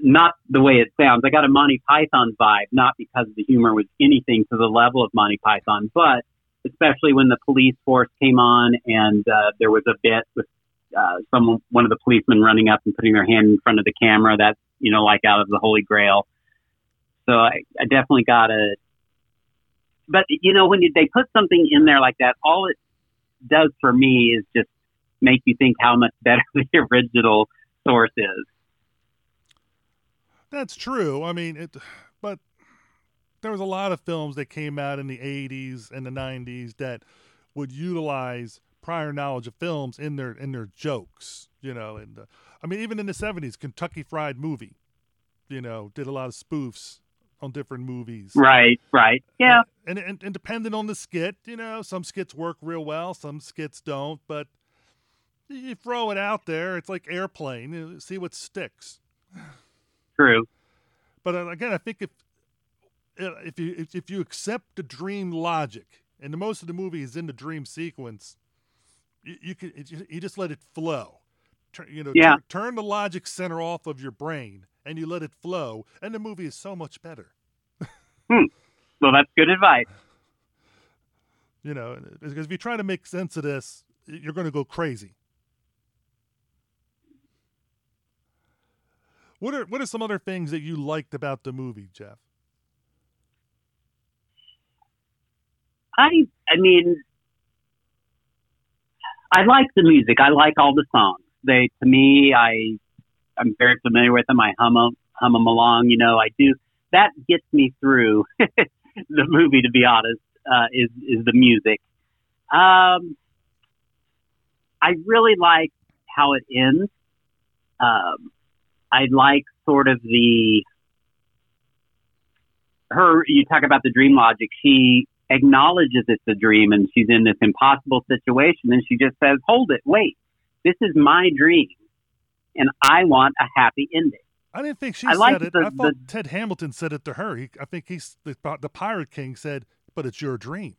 not the way it sounds. I got a Monty Python vibe, not because the humor was anything to the level of Monty Python, but especially when the police force came on and uh, there was a bit with uh, some one of the policemen running up and putting their hand in front of the camera. That's you know like out of the Holy Grail. So I, I definitely got a. But you know when you, they put something in there like that, all it does for me is just make you think how much better the original source is. That's true. I mean, it, but there was a lot of films that came out in the 80s and the 90s that would utilize prior knowledge of films in their in their jokes, you know, and uh, I mean even in the 70s Kentucky Fried Movie, you know, did a lot of spoofs on different movies. Right, right. Yeah. And, and and depending on the skit, you know, some skits work real well, some skits don't, but you throw it out there, it's like airplane, see what sticks. True. But uh, again, I think if if you if, if you accept the dream logic, and the most of the movie is in the dream sequence, you, you can you just let it flow. Turn, you know, yeah. turn, turn the logic center off of your brain, and you let it flow, and the movie is so much better. hmm. Well, that's good advice. You know, because if you try to make sense of this, you're going to go crazy. What are what are some other things that you liked about the movie, Jeff? I I mean I like the music. I like all the songs. They to me I I'm very familiar with them. I hum them, hum them along. You know, I do. That gets me through the movie. To be honest, uh, is is the music. Um, I really like how it ends. Um, I like sort of the her. You talk about the dream logic. She acknowledges it's a dream and she's in this impossible situation, and she just says, "Hold it, wait. This is my dream, and I want a happy ending." I didn't think she I said it. the- I thought the- Ted Hamilton said it to her. He, I think he's the, the Pirate King said, "But it's your dream."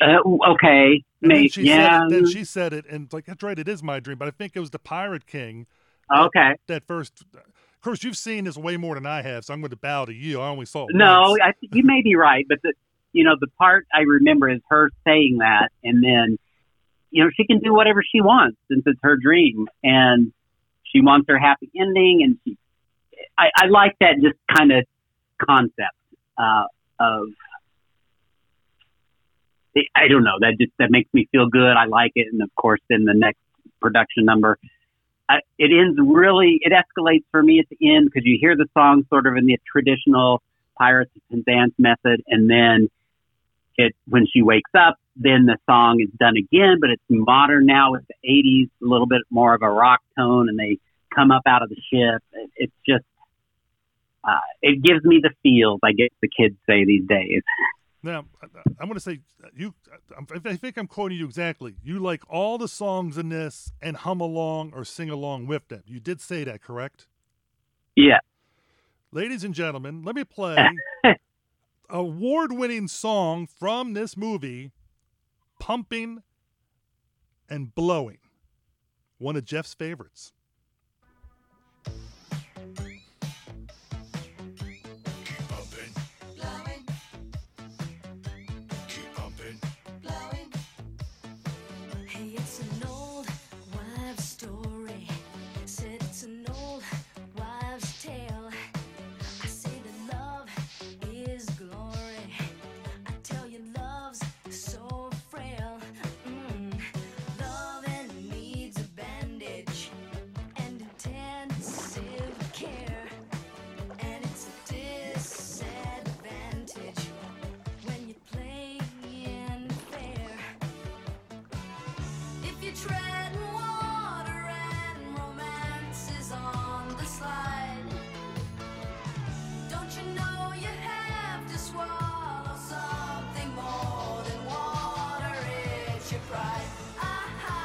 Uh, okay, she yeah. said it, then she said it, and like that's right, it is my dream. But I think it was the Pirate King. okay. That first, of course, you've seen this way more than I have, so I'm going to bow to you. I only saw it No. I, you may be right, but the you know the part I remember is her saying that, and then you know she can do whatever she wants since it's her dream, and she wants her happy ending, and she I, I like that just kind of concept uh, of I don't know that just that makes me feel good. I like it, and of course, then the next production number. I, it ends really. It escalates for me at the end because you hear the song sort of in the traditional Pirates of Penzance method, and then it when she wakes up, then the song is done again, but it's modern now with the '80s, a little bit more of a rock tone, and they come up out of the ship. It, it's just uh, it gives me the feels, I guess the kids say these days. Now, I'm going to say you. I think I'm quoting you exactly. You like all the songs in this and hum along or sing along with them. You did say that, correct? Yeah. Ladies and gentlemen, let me play award-winning song from this movie, "Pumping and Blowing," one of Jeff's favorites.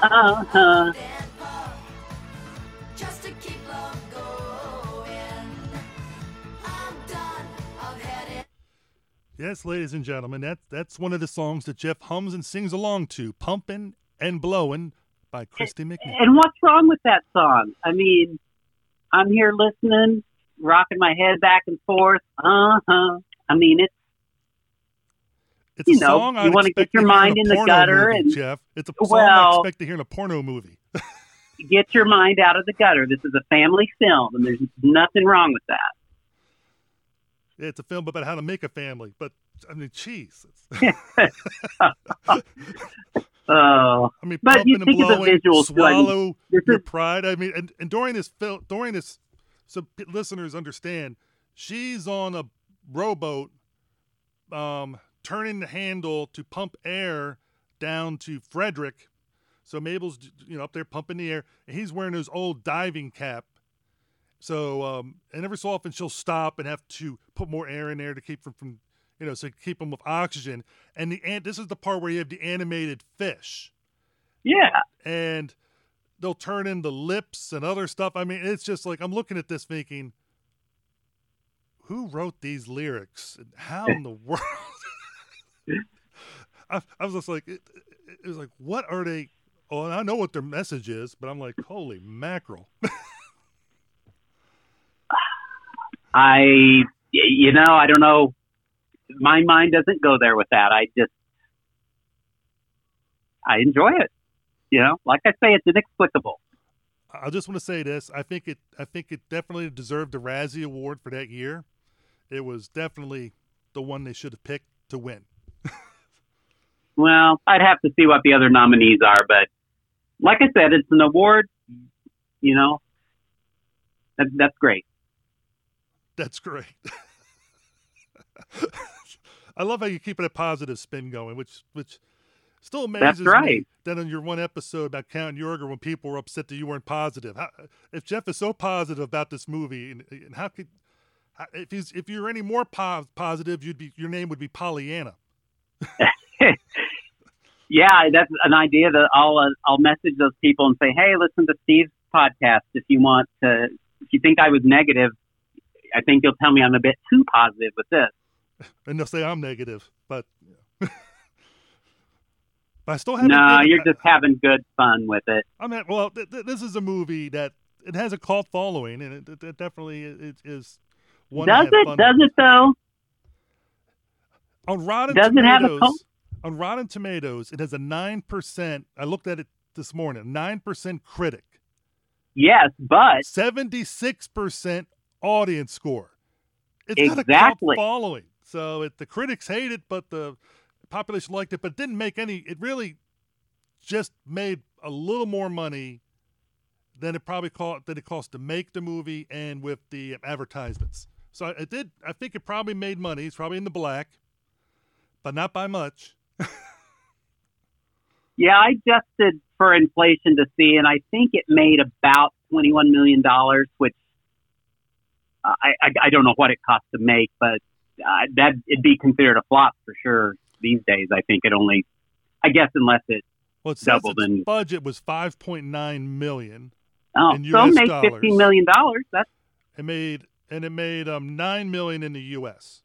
It. Yes, ladies and gentlemen, that's that's one of the songs that Jeff hums and sings along to, "Pumpin' and Blowin'" by Kristy McNeil. And what's wrong with that song? I mean, I'm here listening, rocking my head back and forth. Uh huh. I mean, it's It's you a know, you wanna get your to hear in mind in the gutter movie, and- Jeff. It's a song I expect to hear in a porno movie. get your mind out of the gutter. This is a family film, and there's nothing wrong with that. Yeah, it's a film about how to make a family, but I mean, it's- Oh, I mean, but you think blowing, visuals. too. I mean, swallow this your is pride. I mean, and, and during this film, during this, so listeners understand, she's on a rowboat, um, turning the handle to pump air down to Frederick. So Mabel's, you know, up there pumping the air, and he's wearing his old diving cap. So, um, and every so often she'll stop and have to put more air in there to keep from, from you know, so keep them with oxygen. And the ant, this is the part where you have the animated fish yeah. and they'll turn into lips and other stuff. I mean, it's just like I'm looking at this thinking, who wrote these lyrics and how in the world? I, I was just like, it, it, was like, what are they? Oh, and I know what their message is, but I'm like, holy mackerel! I, you know, I don't know. My mind doesn't go there with that. I just, I enjoy it. You know, like I say, it's inexplicable. I just want to say this: I think it, I think it definitely deserved the Razzie Award for that year. It was definitely the one they should have picked to win. Well, I'd have to see what the other nominees are, but like I said, it's an award. You know, that, that's great. That's great. I love how you keep it a positive spin going, which which still amazes me right. that on your one episode about Count Yorga, when people were upset that you weren't positive. How, if Jeff is so positive about this movie, and, and how could how, if he's if you're any more po- positive, you'd be your name would be Pollyanna. Yeah, that's an idea that I'll uh, I'll message those people and say, hey, listen to Steve's podcast if you want to. If you think I was negative, I think you'll tell me I'm a bit too positive with this. and they'll say I'm negative, but, but I still haven't. No, you're just having good fun with it. I mean, well, th- th- this is a movie that it has a cult following, and it, it, it definitely it is one. Does it? fun Does with. it though? On Rotten Does it have a cult? On Rotten Tomatoes, it has a nine percent. I looked at it this morning. Nine percent critic, Yes, but seventy-six percent audience score. It's got a cult Exactly. following, so it, the critics hate it, but the population liked it. But it didn't make any. It really just made a little more money than it probably cost than it cost to make the movie and with the advertisements. So it did. I think it probably made money. It's probably in the black, but not by much. yeah, I adjusted for inflation to see, and I think it made about twenty-one million dollars, which uh, I, I I don't know what it cost to make, but uh, that it'd be considered a flop for sure these days. I think it only, I guess, unless it Well, it doubled its in. budget was 5.9 million. Oh, in so US make dollars. fifteen million dollars. That's It made and it made um nine million in the U.S.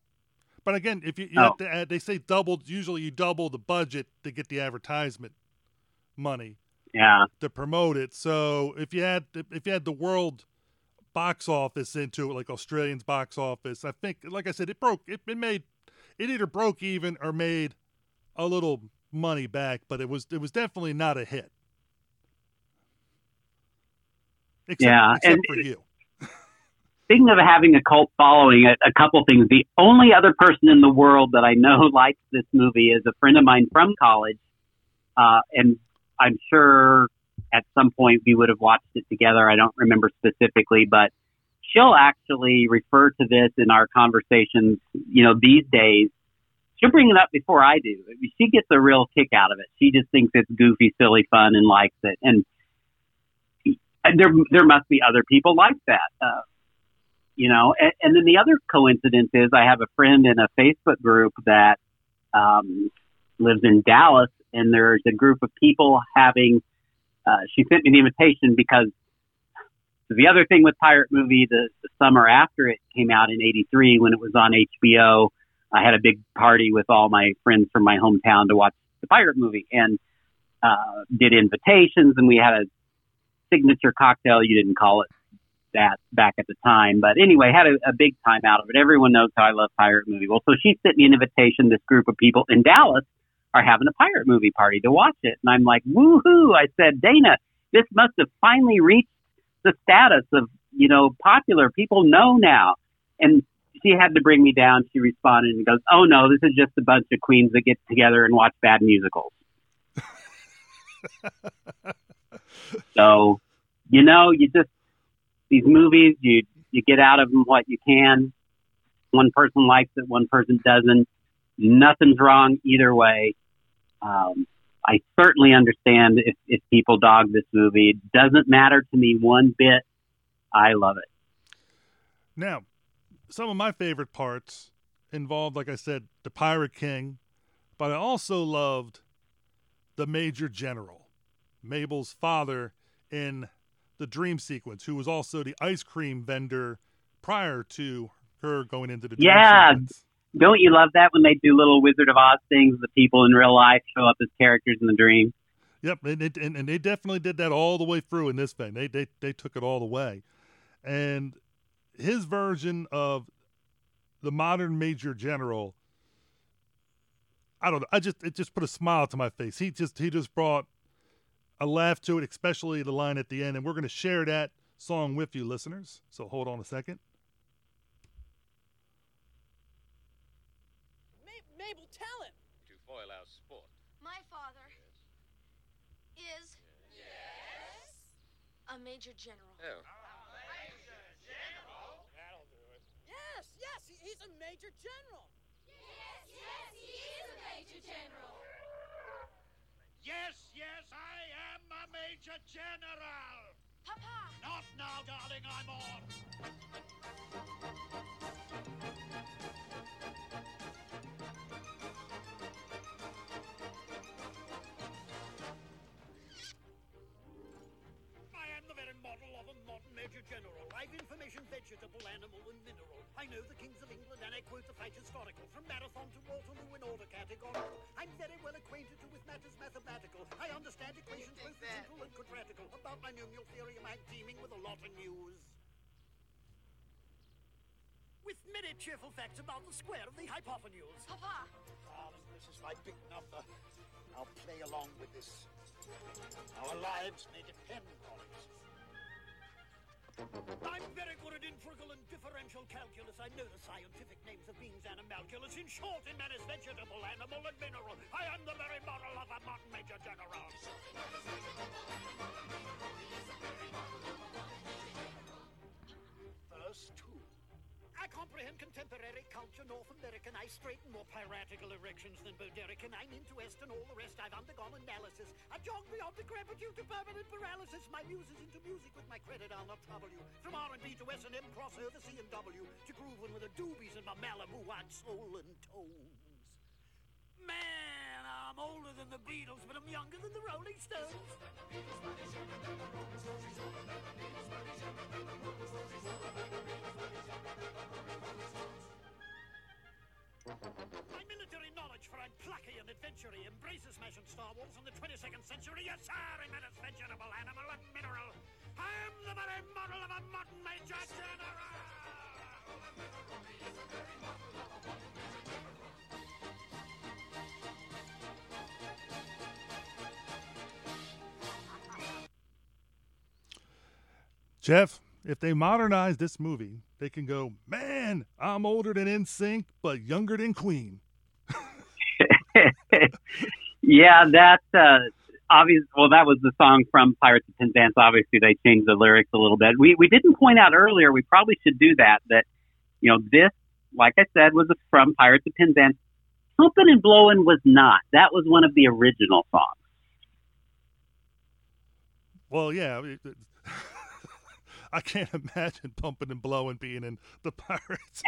But again, if you, you Oh. have to add, they say doubled. Usually, you double the budget to get the advertisement money yeah. to promote it. So if you had if you had the world box office into it, like Australian's box office, I think, like I said, it broke. It, it made it either broke even or made a little money back, but it was it was definitely not a hit. Except, Yeah, except and- for you. Speaking of having a cult following, a, a couple things. The only other person in the world that I know likes this movie is a friend of mine from college, uh, and I'm sure at some point we would have watched it together. I don't remember specifically, but she'll actually refer to this in our conversations. You know, these days, she'll bring it up before I do. She gets a real kick out of it. She just thinks it's goofy, silly, fun, and likes it. And there, there must be other people like that. Uh, you know, and, and then the other coincidence is I have a friend in a Facebook group that um, lives in Dallas, and there's a group of people having. Uh, she sent me the invitation because the other thing with Pirate Movie, the, the summer after it came out in '83, when it was on HBO, I had a big party with all my friends from my hometown to watch the Pirate Movie, and uh, did invitations, and we had a signature cocktail. You didn't call it that back at the time. But anyway, had a, a big time out of it. Everyone knows how I love pirate movie. Well, so she sent me an invitation. This group of people in Dallas are having a pirate movie party to watch it. And I'm like, woohoo. I said, Dana, this must have finally reached the status of, you know, popular. People know now. And she had to bring me down. She responded and goes, oh no, this is just a bunch of queens that get together and watch bad musicals. so, you know, you just, these movies, you you get out of them what you can. One person likes it, one person doesn't. Nothing's wrong either way. Um, I certainly understand if, if people dog this movie. It doesn't matter to me one bit. I love it. Now, some of my favorite parts involved, like I said, the Pirate King, but I also loved the Major General, Mabel's father in the dream sequence, who was also the ice cream vendor prior to her going into the dream Yeah. sequence. Don't you love that when they do little Wizard of Oz things? The people in real life show up as characters in the dream. Yep, and, they- and and they definitely did that all the way through in this thing. They they they took it all the way, and his version of the modern Major General. I don't know. I just it just put a smile to my face. He just he just brought a laugh to it, especially the line at the end. And we're going to share that song with you, listeners. So hold on a second. Mabel, tell him. To foil our sport. My father is a major general. Oh. Yes, yes, he's a major general. Yes, yes, he is a major general. Yes, yes, I am a Major General. Papa. Not now, darling, I'm on. Major General. I've information, vegetable, animal, and mineral. I know the kings of England and I quote the fight historical. From Marathon to Waterloo in order categorical. I'm very well acquainted with matters mathematical. I understand equations both simple and quadratical. About binomial theorem, I'm teeming with a lot of news. With many cheerful facts about the square of the hypotenuse. Papa. Darling, this is my big number. I'll play along with this. Our lives may depend on it. I'm very good at integral and differential calculus. I know the scientific names of beings and amalculus. In short, in man's vegetable, animal, and mineral. I am the very model of a modern major general. Contemporary culture, North American I straighten more piratical erections than Boderick, and I'm into Est and all the rest. I've undergone analysis. I jog beyond decrepitude to permanent paralysis. My muse is into music with my credit. I'll not trouble you. From R&B to S&M, cross over C and W, to grooving with the doobies and my Malibu white soul and tones. Man, I'm older than the Beatles, but I'm younger than the Rolling Stones. My military knowledge, for I'm plucky and adventurous, embraces smashing Star Wars in the 22nd century. Yes, sir, I'm an vegetable, animal, and mineral. I am the very model of a modern major general. Jeff, if they modernize this movie, they can go, man, I'm older than NSYNC, but younger than Queen. yeah, that uh, obvious. Well, that was the song from Pirates of Penzance. Obviously, they changed the lyrics a little bit. We we didn't point out earlier. We probably should do that. That you know, this, like I said, was from Pirates of Penzance. Pumpin' and Blowin' was not. That was one of the original songs. Well, yeah. I can't imagine pumping and blowing being in the Pirates.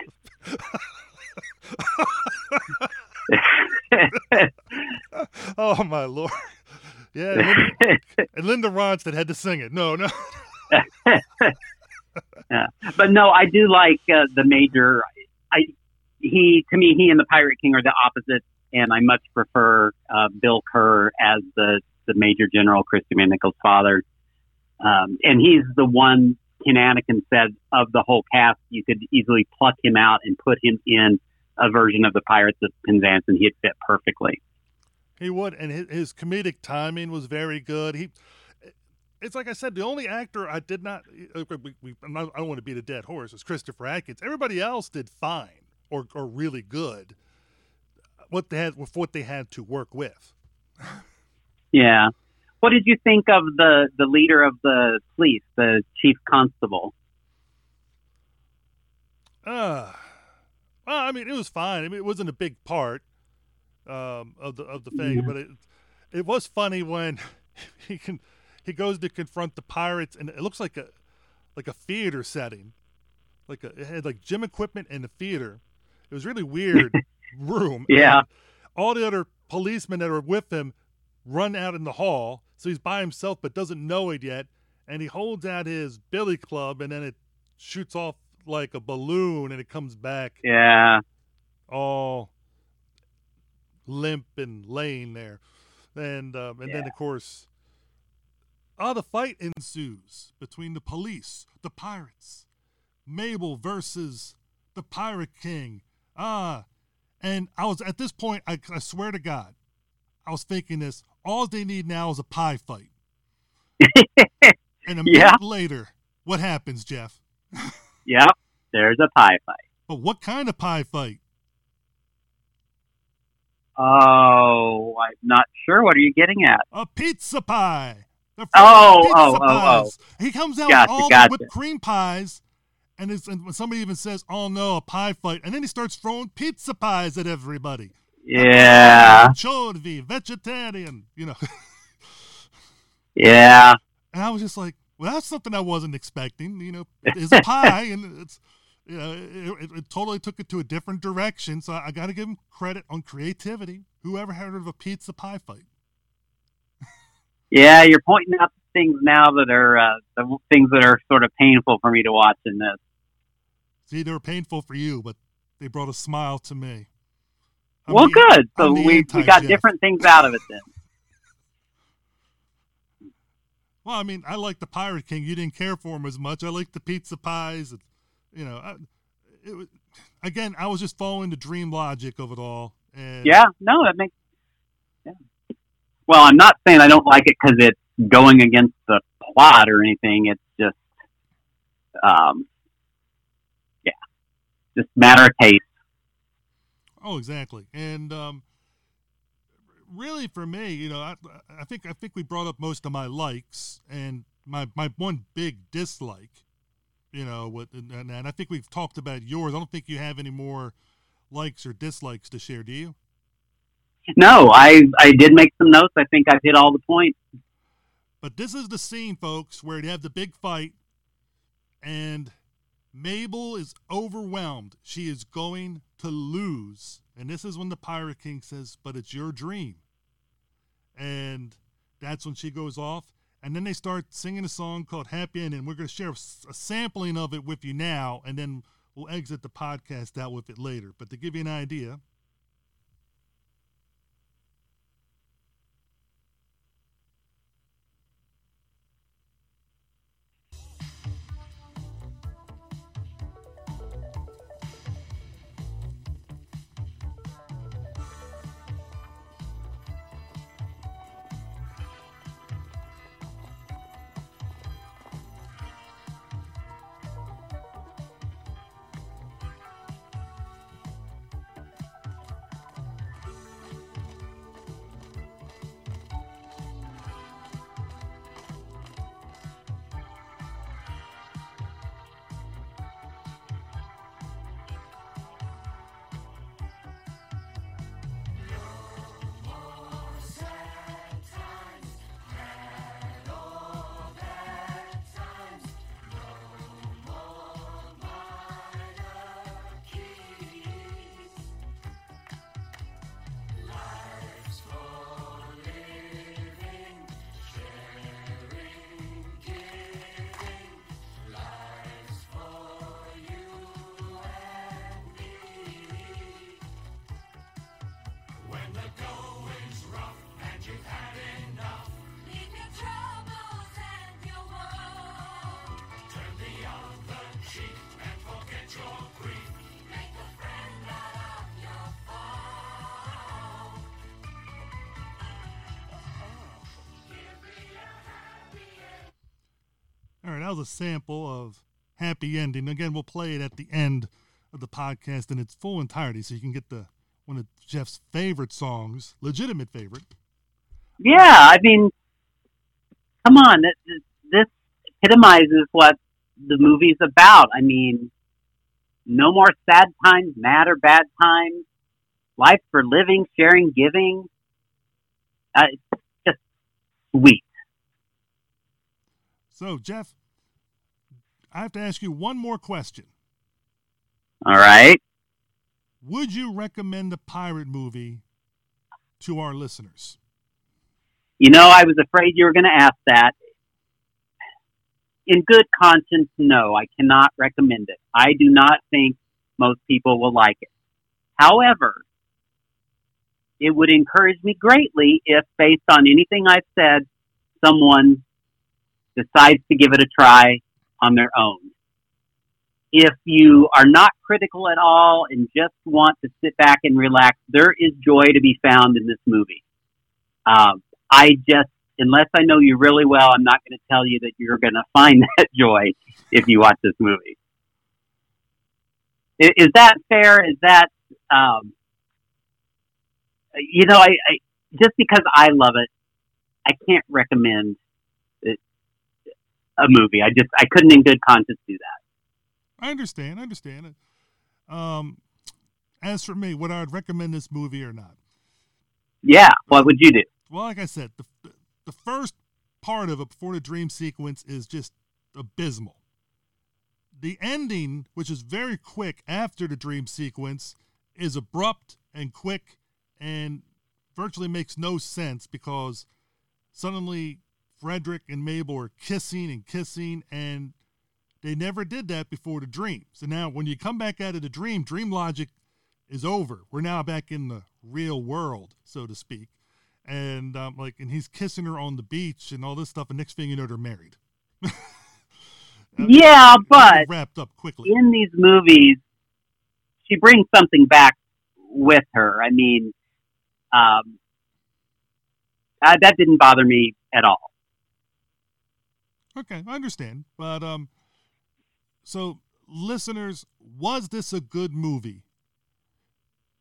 oh my lord! Yeah, and Linda, and Linda Ronstadt had to sing it. No, no. yeah. But no, I do like uh, the major. I he to me he and the Pirate King are the opposites, and I much prefer uh, Bill Kerr as the the Major General, Kristy McNichol's father. Um, and he's the one Ken Annakin said of the whole cast, you could easily pluck him out and put him in a version of the Pirates of Penzance, and he'd fit perfectly. He would, and his, his comedic timing was very good. He, it's like I said, the only actor I did not, uh, we, we, not I don't want to beat a dead horse, is Christopher Atkins. Everybody else did fine or or really good. What they had with what they had to work with. Yeah. What did you think of the the leader of the police, the chief constable? Uh, well, I mean, it was fine. I mean, it wasn't a big part um, of the of the thing, Yeah. but it it was funny when he can he goes to confront the pirates, and it looks like a like a theater setting, like a, it had like gym equipment and a theater. It was really weird room. Yeah. And all the other policemen that were with him run out in the hall, so he's by himself but doesn't know it yet, and he holds out his billy club, and then it shoots off like a balloon, and it comes back Yeah. all limp and laying there. And um, and then of course, ah, the fight ensues between the police, the pirates, Mabel versus the Pirate King. Ah, and I was at this point. I, I swear to God, I was thinking this. All they need now is a pie fight. and a minute Yeah. later, what happens, Jeff? Yep. There's a pie fight. But what kind of pie fight? Oh, I'm not sure. What are you getting at? A pizza pie. The Oh, pizza oh, oh, oh. He comes out Gotcha, with all gotcha. whipped cream pies, and, it's, and when somebody even says, "Oh no, a pie fight," and then he starts throwing pizza pies at everybody. Yeah. Chorvi, vegetarian, you know. Yeah. And I was just like, well, that's something I wasn't expecting. You know, it is a pie, and it's, you know, it, it, it totally took it to a different direction. So I, got to give him credit on creativity. Whoever heard of a pizza pie fight? Yeah, you're pointing out things now that are uh, the things that are sort of painful for me to watch in this. See, they were painful for you, but they brought a smile to me. I'm well, the- good. So I'm the we we got different things out of it then. Well, I mean, I like the Pirate King. You didn't care for him as much. I like the pizza pies. And, you know, I, it was, again, I was just following the dream logic of it all. And Yeah, no, that makes. Yeah. Well, I'm not saying I don't like it because it's going against the plot or anything. It's just, um, yeah, just matter of taste. Oh, exactly. And um, really, for me, you know, I, I think I think we brought up most of my likes and my my one big dislike. You know, what and, and I think we've talked about yours. I don't think you have any more likes or dislikes to share, do you? No, I I did make some notes. I think I've hit all the points. But this is the scene, folks, where you have the big fight, and Mabel is overwhelmed. She is going to lose. And this is when the Pirate King says, But it's your dream. And that's when she goes off. And then they start singing a song called Happy Ending. We're going to share a sampling of it with you now, and then we'll exit the podcast out with it later. But to give you an idea, All right, that was a sample of Happy Ending. Again, we'll play it at the end of the podcast in its full entirety so you can get the one of Jeff's favorite songs, legitimate favorite. Yeah, I mean, come on, this, this epitomizes what the movie's about. I mean, no more sad times, mad or bad times. Life for living, sharing, giving. Uh, it's just sweet. So, Jeff, I have to ask you one more question. All right. Would you recommend a pirate movie to our listeners? You know, I was afraid you were going to ask that. In good conscience, no, I cannot recommend it. I do not think most people will like it. However, it would encourage me greatly if, based on anything I've said, someone decides to give it a try on their own. If you are not critical at all and just want to sit back and relax, there is joy to be found in this movie. Um, I just, unless I know you really well, I'm not going to tell you that you're going to find that joy if you watch this movie. Is, is that fair? Is that, um, you know, I, I just because I love it, I can't recommend a movie. I just I couldn't in good conscience do that. I understand. I understand it. Um, as for me, would I recommend this movie or not? Yeah. What would you do? Well, like I said, the the first part of it before the dream sequence is just abysmal. The ending, which is very quick after the dream sequence, is abrupt and quick and virtually makes no sense because suddenly Frederick and Mabel are kissing and kissing, and they never did that before the dream. So now, when you come back out of the dream, dream logic is over. We're now back in the real world, so to speak. And um, like, and he's kissing her on the beach and all this stuff. And next thing you know, they're married. yeah, but wrapped up quickly. In these movies, she brings something back with her. I mean, um, uh, that didn't bother me at all. Okay, I understand. But um, so listeners, was this a good movie?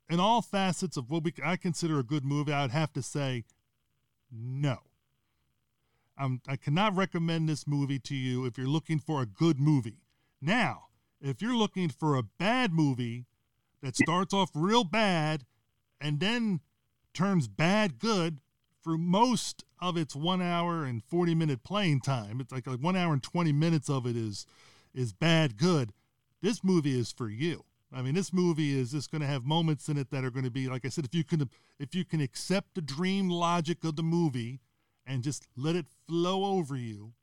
In all facets of what we, I consider a good movie, I'd have to say no. Um, I cannot recommend this movie to you if you're looking for a good movie. Now, if you're looking for a bad movie, that starts off real bad and then turns bad good for most of its one hour and 40 minute playing time. It's like, like one hour and 20 minutes of it is is bad good. This movie is for you. I mean, this movie is just going to have moments in it that are going to be, like I said, if you can, if you can accept the dream logic of the movie and just let it flow over you,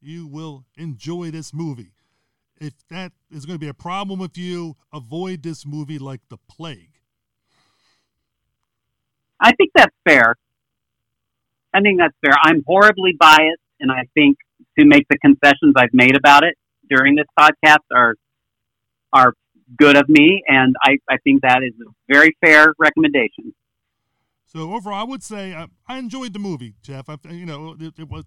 you will enjoy this movie. If that is going to be a problem with you, avoid this movie like the plague. I think that's fair. I think that's fair. I'm horribly biased, and I think to make the concessions I've made about it during this podcast are are good of me, and I, I think that is a very fair recommendation. So overall, I would say I, I enjoyed the movie, Jeff. I, you know, it, it, was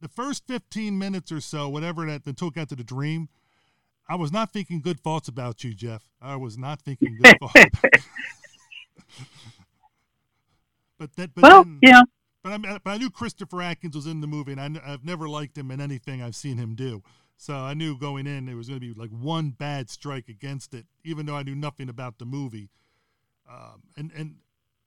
the first 15 minutes or so, whatever that until it got to the dream. I was not thinking good thoughts about you, Jeff. I was not thinking good thoughts. but that, but well, then, yeah. But I, but I knew Christopher Atkins was in the movie, and I, I've never liked him in anything I've seen him do. So I knew going in there was going to be like one bad strike against it, even though I knew nothing about the movie. Um, and and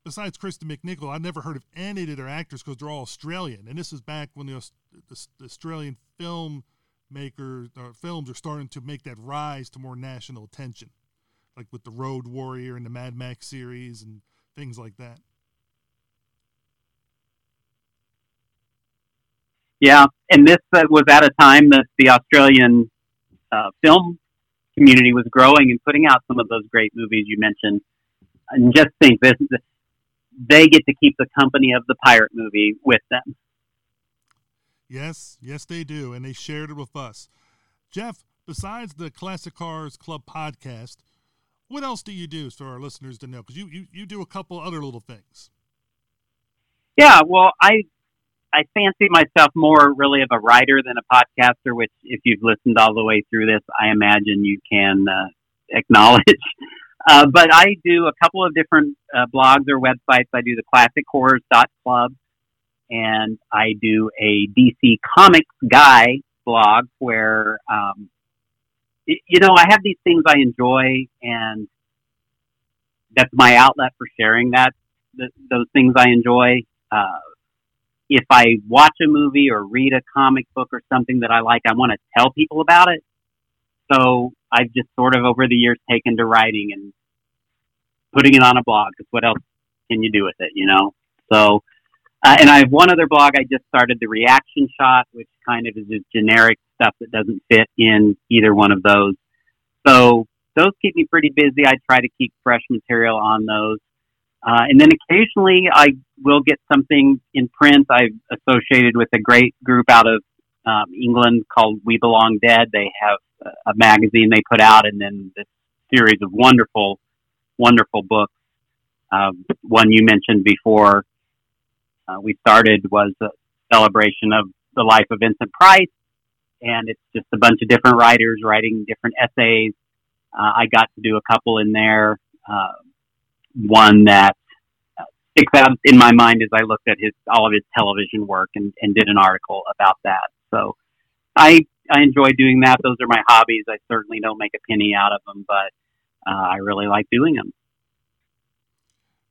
besides Kristen McNichol, I've never heard of any of their actors because they're all Australian. And this is back when the, the, the Australian film makers or films are starting to make that rise to more national attention, like with the Road Warrior and the Mad Max series and things like that. Yeah, and this uh, was at a time that the Australian uh, film community was growing and putting out some of those great movies you mentioned. And just think this they get to keep the company of the pirate movie with them. Yes, yes, they do, and they shared it with us. Jeff, besides the Classic Horrors Club podcast, what else do you do for our listeners to know? Because you, you you do a couple other little things. Yeah, well, I I fancy myself more really of a writer than a podcaster, which if you've listened all the way through this, I imagine you can uh, acknowledge. Uh, but I do a couple of different uh, blogs or websites. I do the classichorrors.club and I do a DC Comics Guy blog where, um, you know, I have these things I enjoy and that's my outlet for sharing that, th- those things I enjoy. Uh, if I watch a movie or read a comic book or something that I like, I want to tell people about it. So I've just sort of over the years taken to writing and putting it on a blog because what else can you do with it, you know? So, uh, and I have one other blog I just started, the Reaction Shot, which kind of is just generic stuff that doesn't fit in either one of those. So those keep me pretty busy. I try to keep fresh material on those. Uh, and then occasionally I will get something in print. I've associated with a great group out of um, England called We Belong Dead. They have a magazine they put out and then this series of wonderful, wonderful books. Uh, one you mentioned before uh, we started was a celebration of the life of Vincent Price. And it's just a bunch of different writers writing different essays. Uh, I got to do a couple in there. Uh, one that sticks out in my mind as I looked at his all of his television work and, and did an article about that. So I I enjoy doing that. Those are my hobbies. I certainly don't make a penny out of them, but uh, I really like doing them.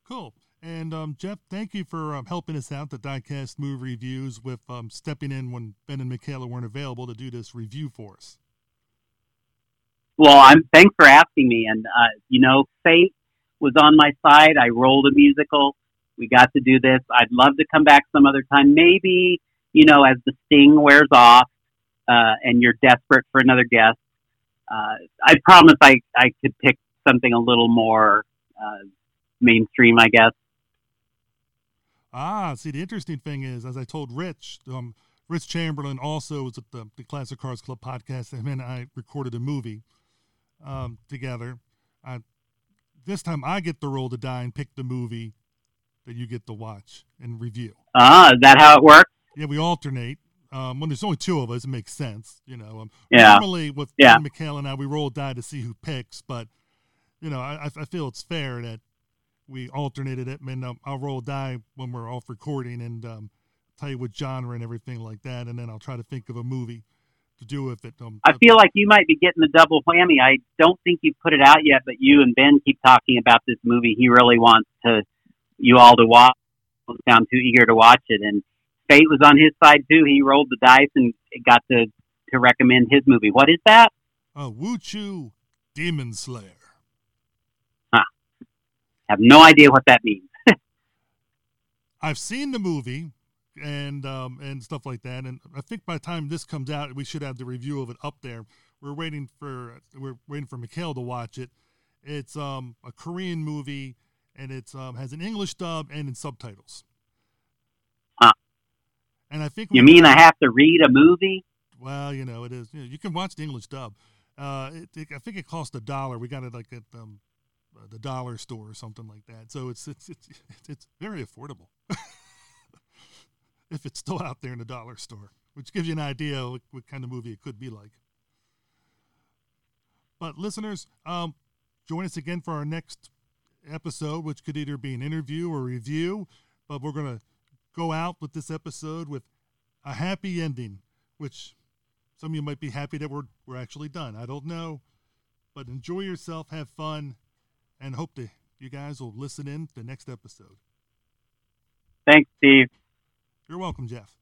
Cool. And um, Jeff, thank you for um, helping us out, the Diecast Movie Reviews, with um, stepping in when Ben and Michaela weren't available to do this review for us. Well, I'm thanks for asking me. And uh, you know, fate was on my side. I rolled a musical. We got to do this. I'd love to come back some other time. Maybe you know, as the sting wears off uh, and you're desperate for another guest. Uh, I promise I I could pick something a little more uh, mainstream, I guess. Ah, see, the interesting thing is, as I told Rich, um, Rich Chamberlain also was at the, the Classic Horrors Club podcast, and then I recorded a movie um, together. I, this time I get the roll to die and pick the movie that you get to watch and review. Ah, is that how it works? Yeah, we alternate. Um, when there's only two of us, it makes sense, you know. Um, Yeah. Normally, with Yeah. And I, we roll die to see who picks, but you know, I, I feel it's fair that we alternated it. And um, I'll roll die when we're off recording and um, tell you what genre and everything like that, and then I'll try to think of a movie to do with it. Um, I feel like you might be getting the double whammy. I don't think you've put it out yet, but you and Ben keep talking about this movie. He really wants to you all to watch. Sound too eager to watch it, and fate was on his side too. He rolled the dice and got to to recommend his movie. What is that? uh, Woochi Demon Slayer. Huh. Have no idea what that means. I've seen the movie and um, and stuff like that, and I think by the time this comes out, we should have the review of it up there. We're waiting for we're waiting for Michaela to watch it. It's um, a Korean movie, and it's um, has an English dub and in subtitles. Huh. And I think You mean I have to read a movie? Well, you know, it is. You, know, you can watch the English dub. Uh, it, it, I think it cost a dollar. We got it like at um, the dollar store or something like that. So it's it's it's it's, it's very affordable. if it's still out there in the dollar store, which gives you an idea what, what kind of movie it could be like. But listeners, um, join us again for our next episode, which could either be an interview or review. But we're gonna go out with this episode with a happy ending, which some of you might be happy that we're we're actually done. I don't know, but enjoy yourself, have fun, and hope that you guys will listen in to the next episode. Thanks, Steve. You're welcome, Jeff.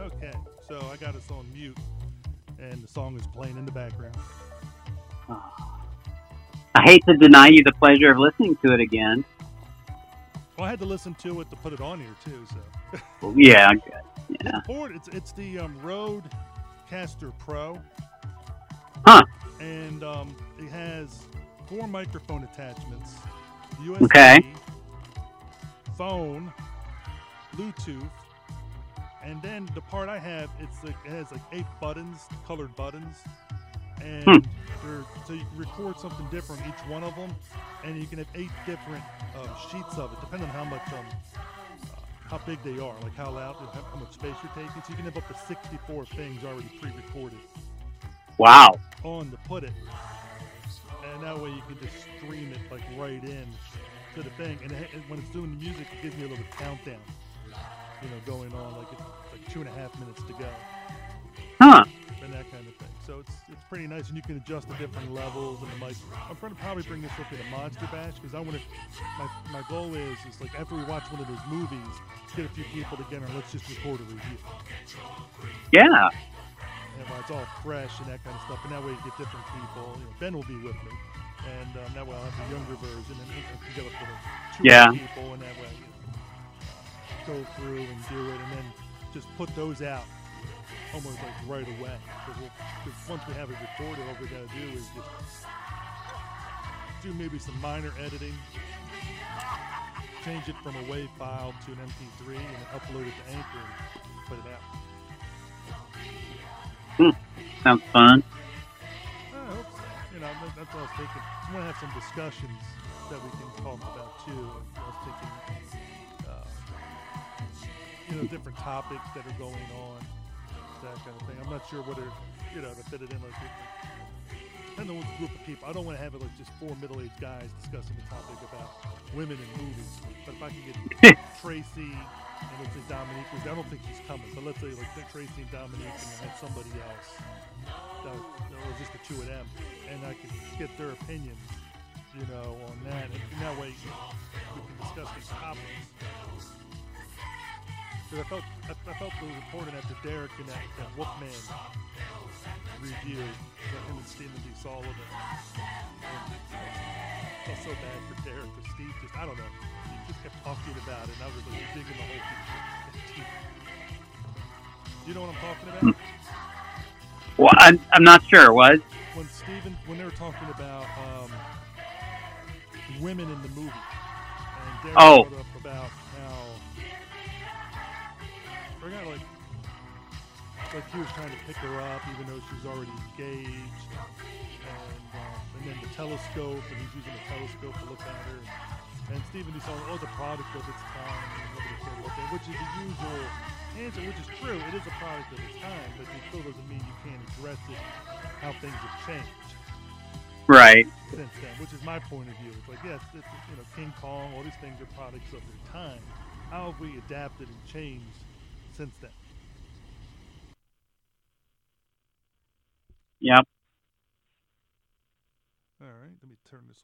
Okay, so I got us on mute, and the song is playing in the background. Ah. I hate to deny you the pleasure of listening to it again. Well, I had to listen to it to put it on here too. So Well, yeah. Yeah. Ford, it's it's the um, Rode Caster Pro. Huh. And um, it has four microphone attachments, USB, Okay. phone, Bluetooth, and then the part I have, it's like, it has like eight buttons, colored buttons, and Hmm. so you can record something different each one of them, and you can have eight different um, sheets of it, depending on how much um, uh, how big they are, like how loud, how, how much space you're taking. So you can have up to 64 things already pre-recorded Wow. on to put it, and that way you can just stream it like right in to the thing. And, it, when it's doing the music, it gives me a little countdown, you know, going on like it's like two and a half minutes to go, Huh. and that kind of thing. So it's it's pretty nice, and you can adjust the different levels and the mic. I'm trying to probably bring this up in a Monster Bash because I want to. My, my goal is is like after we watch one of those movies, get a few people together and let's just record a review. Yeah. and while it's all fresh and that kind of stuff. And that way you get different people. You know, ben will be with me, and um, that way I'll have the younger version, and we can get up to two Yeah. people, and that way you know, go through and do it, and then just put those out almost like right away. Because we'll, once we have it recorded, all we got to do is just do maybe some minor editing. Change it from a WAV file to an MP3 and then upload it to Anchor and put it out. Hmm. Sounds fun. I hope so. You know, that's what I was thinking. I want to have some discussions that we can talk about too. I was thinking, uh, you know, different topics that are going on, that kind of thing. I'm not sure whether, you know, to fit it in like, on what group of people. I don't want to have it like just four middle-aged guys discussing the topic about women in movies. But if I can get Tracy and let's say Dominique, was- I don't think she's coming, but let's say like Tracy and Dominique and then somebody else that was, just the two of them, and I could get their opinions, you know, on that, and, and that way we can discuss these topics. Because I felt I, I felt it was important after Derek and that, that Wolfman review, that him and Stephen D. Sullivan. And I felt so bad for Derek, because Steve just I don't know, he just kept talking about it, and I was like digging the whole thing. Do you know what I'm talking about? Well, I'm, I'm not sure. What? when Steven, when they were talking about um, women in the movie, and Derek Oh. brought like he was trying to pick her up even though she was already engaged, and um, and then the telescope, and he's using the telescope to look at her. And Stephen D. Sullivan was a product of its time, and nobody cared about that, which is the usual answer, which is true. It is a product of its time, but it still doesn't mean you can't address it how things have changed Right. since then, which is my point of view. It's like, yes, it's, you know, King Kong, all these things are products of their time. How have we adapted and changed since then? Yep. All right, let me turn this off.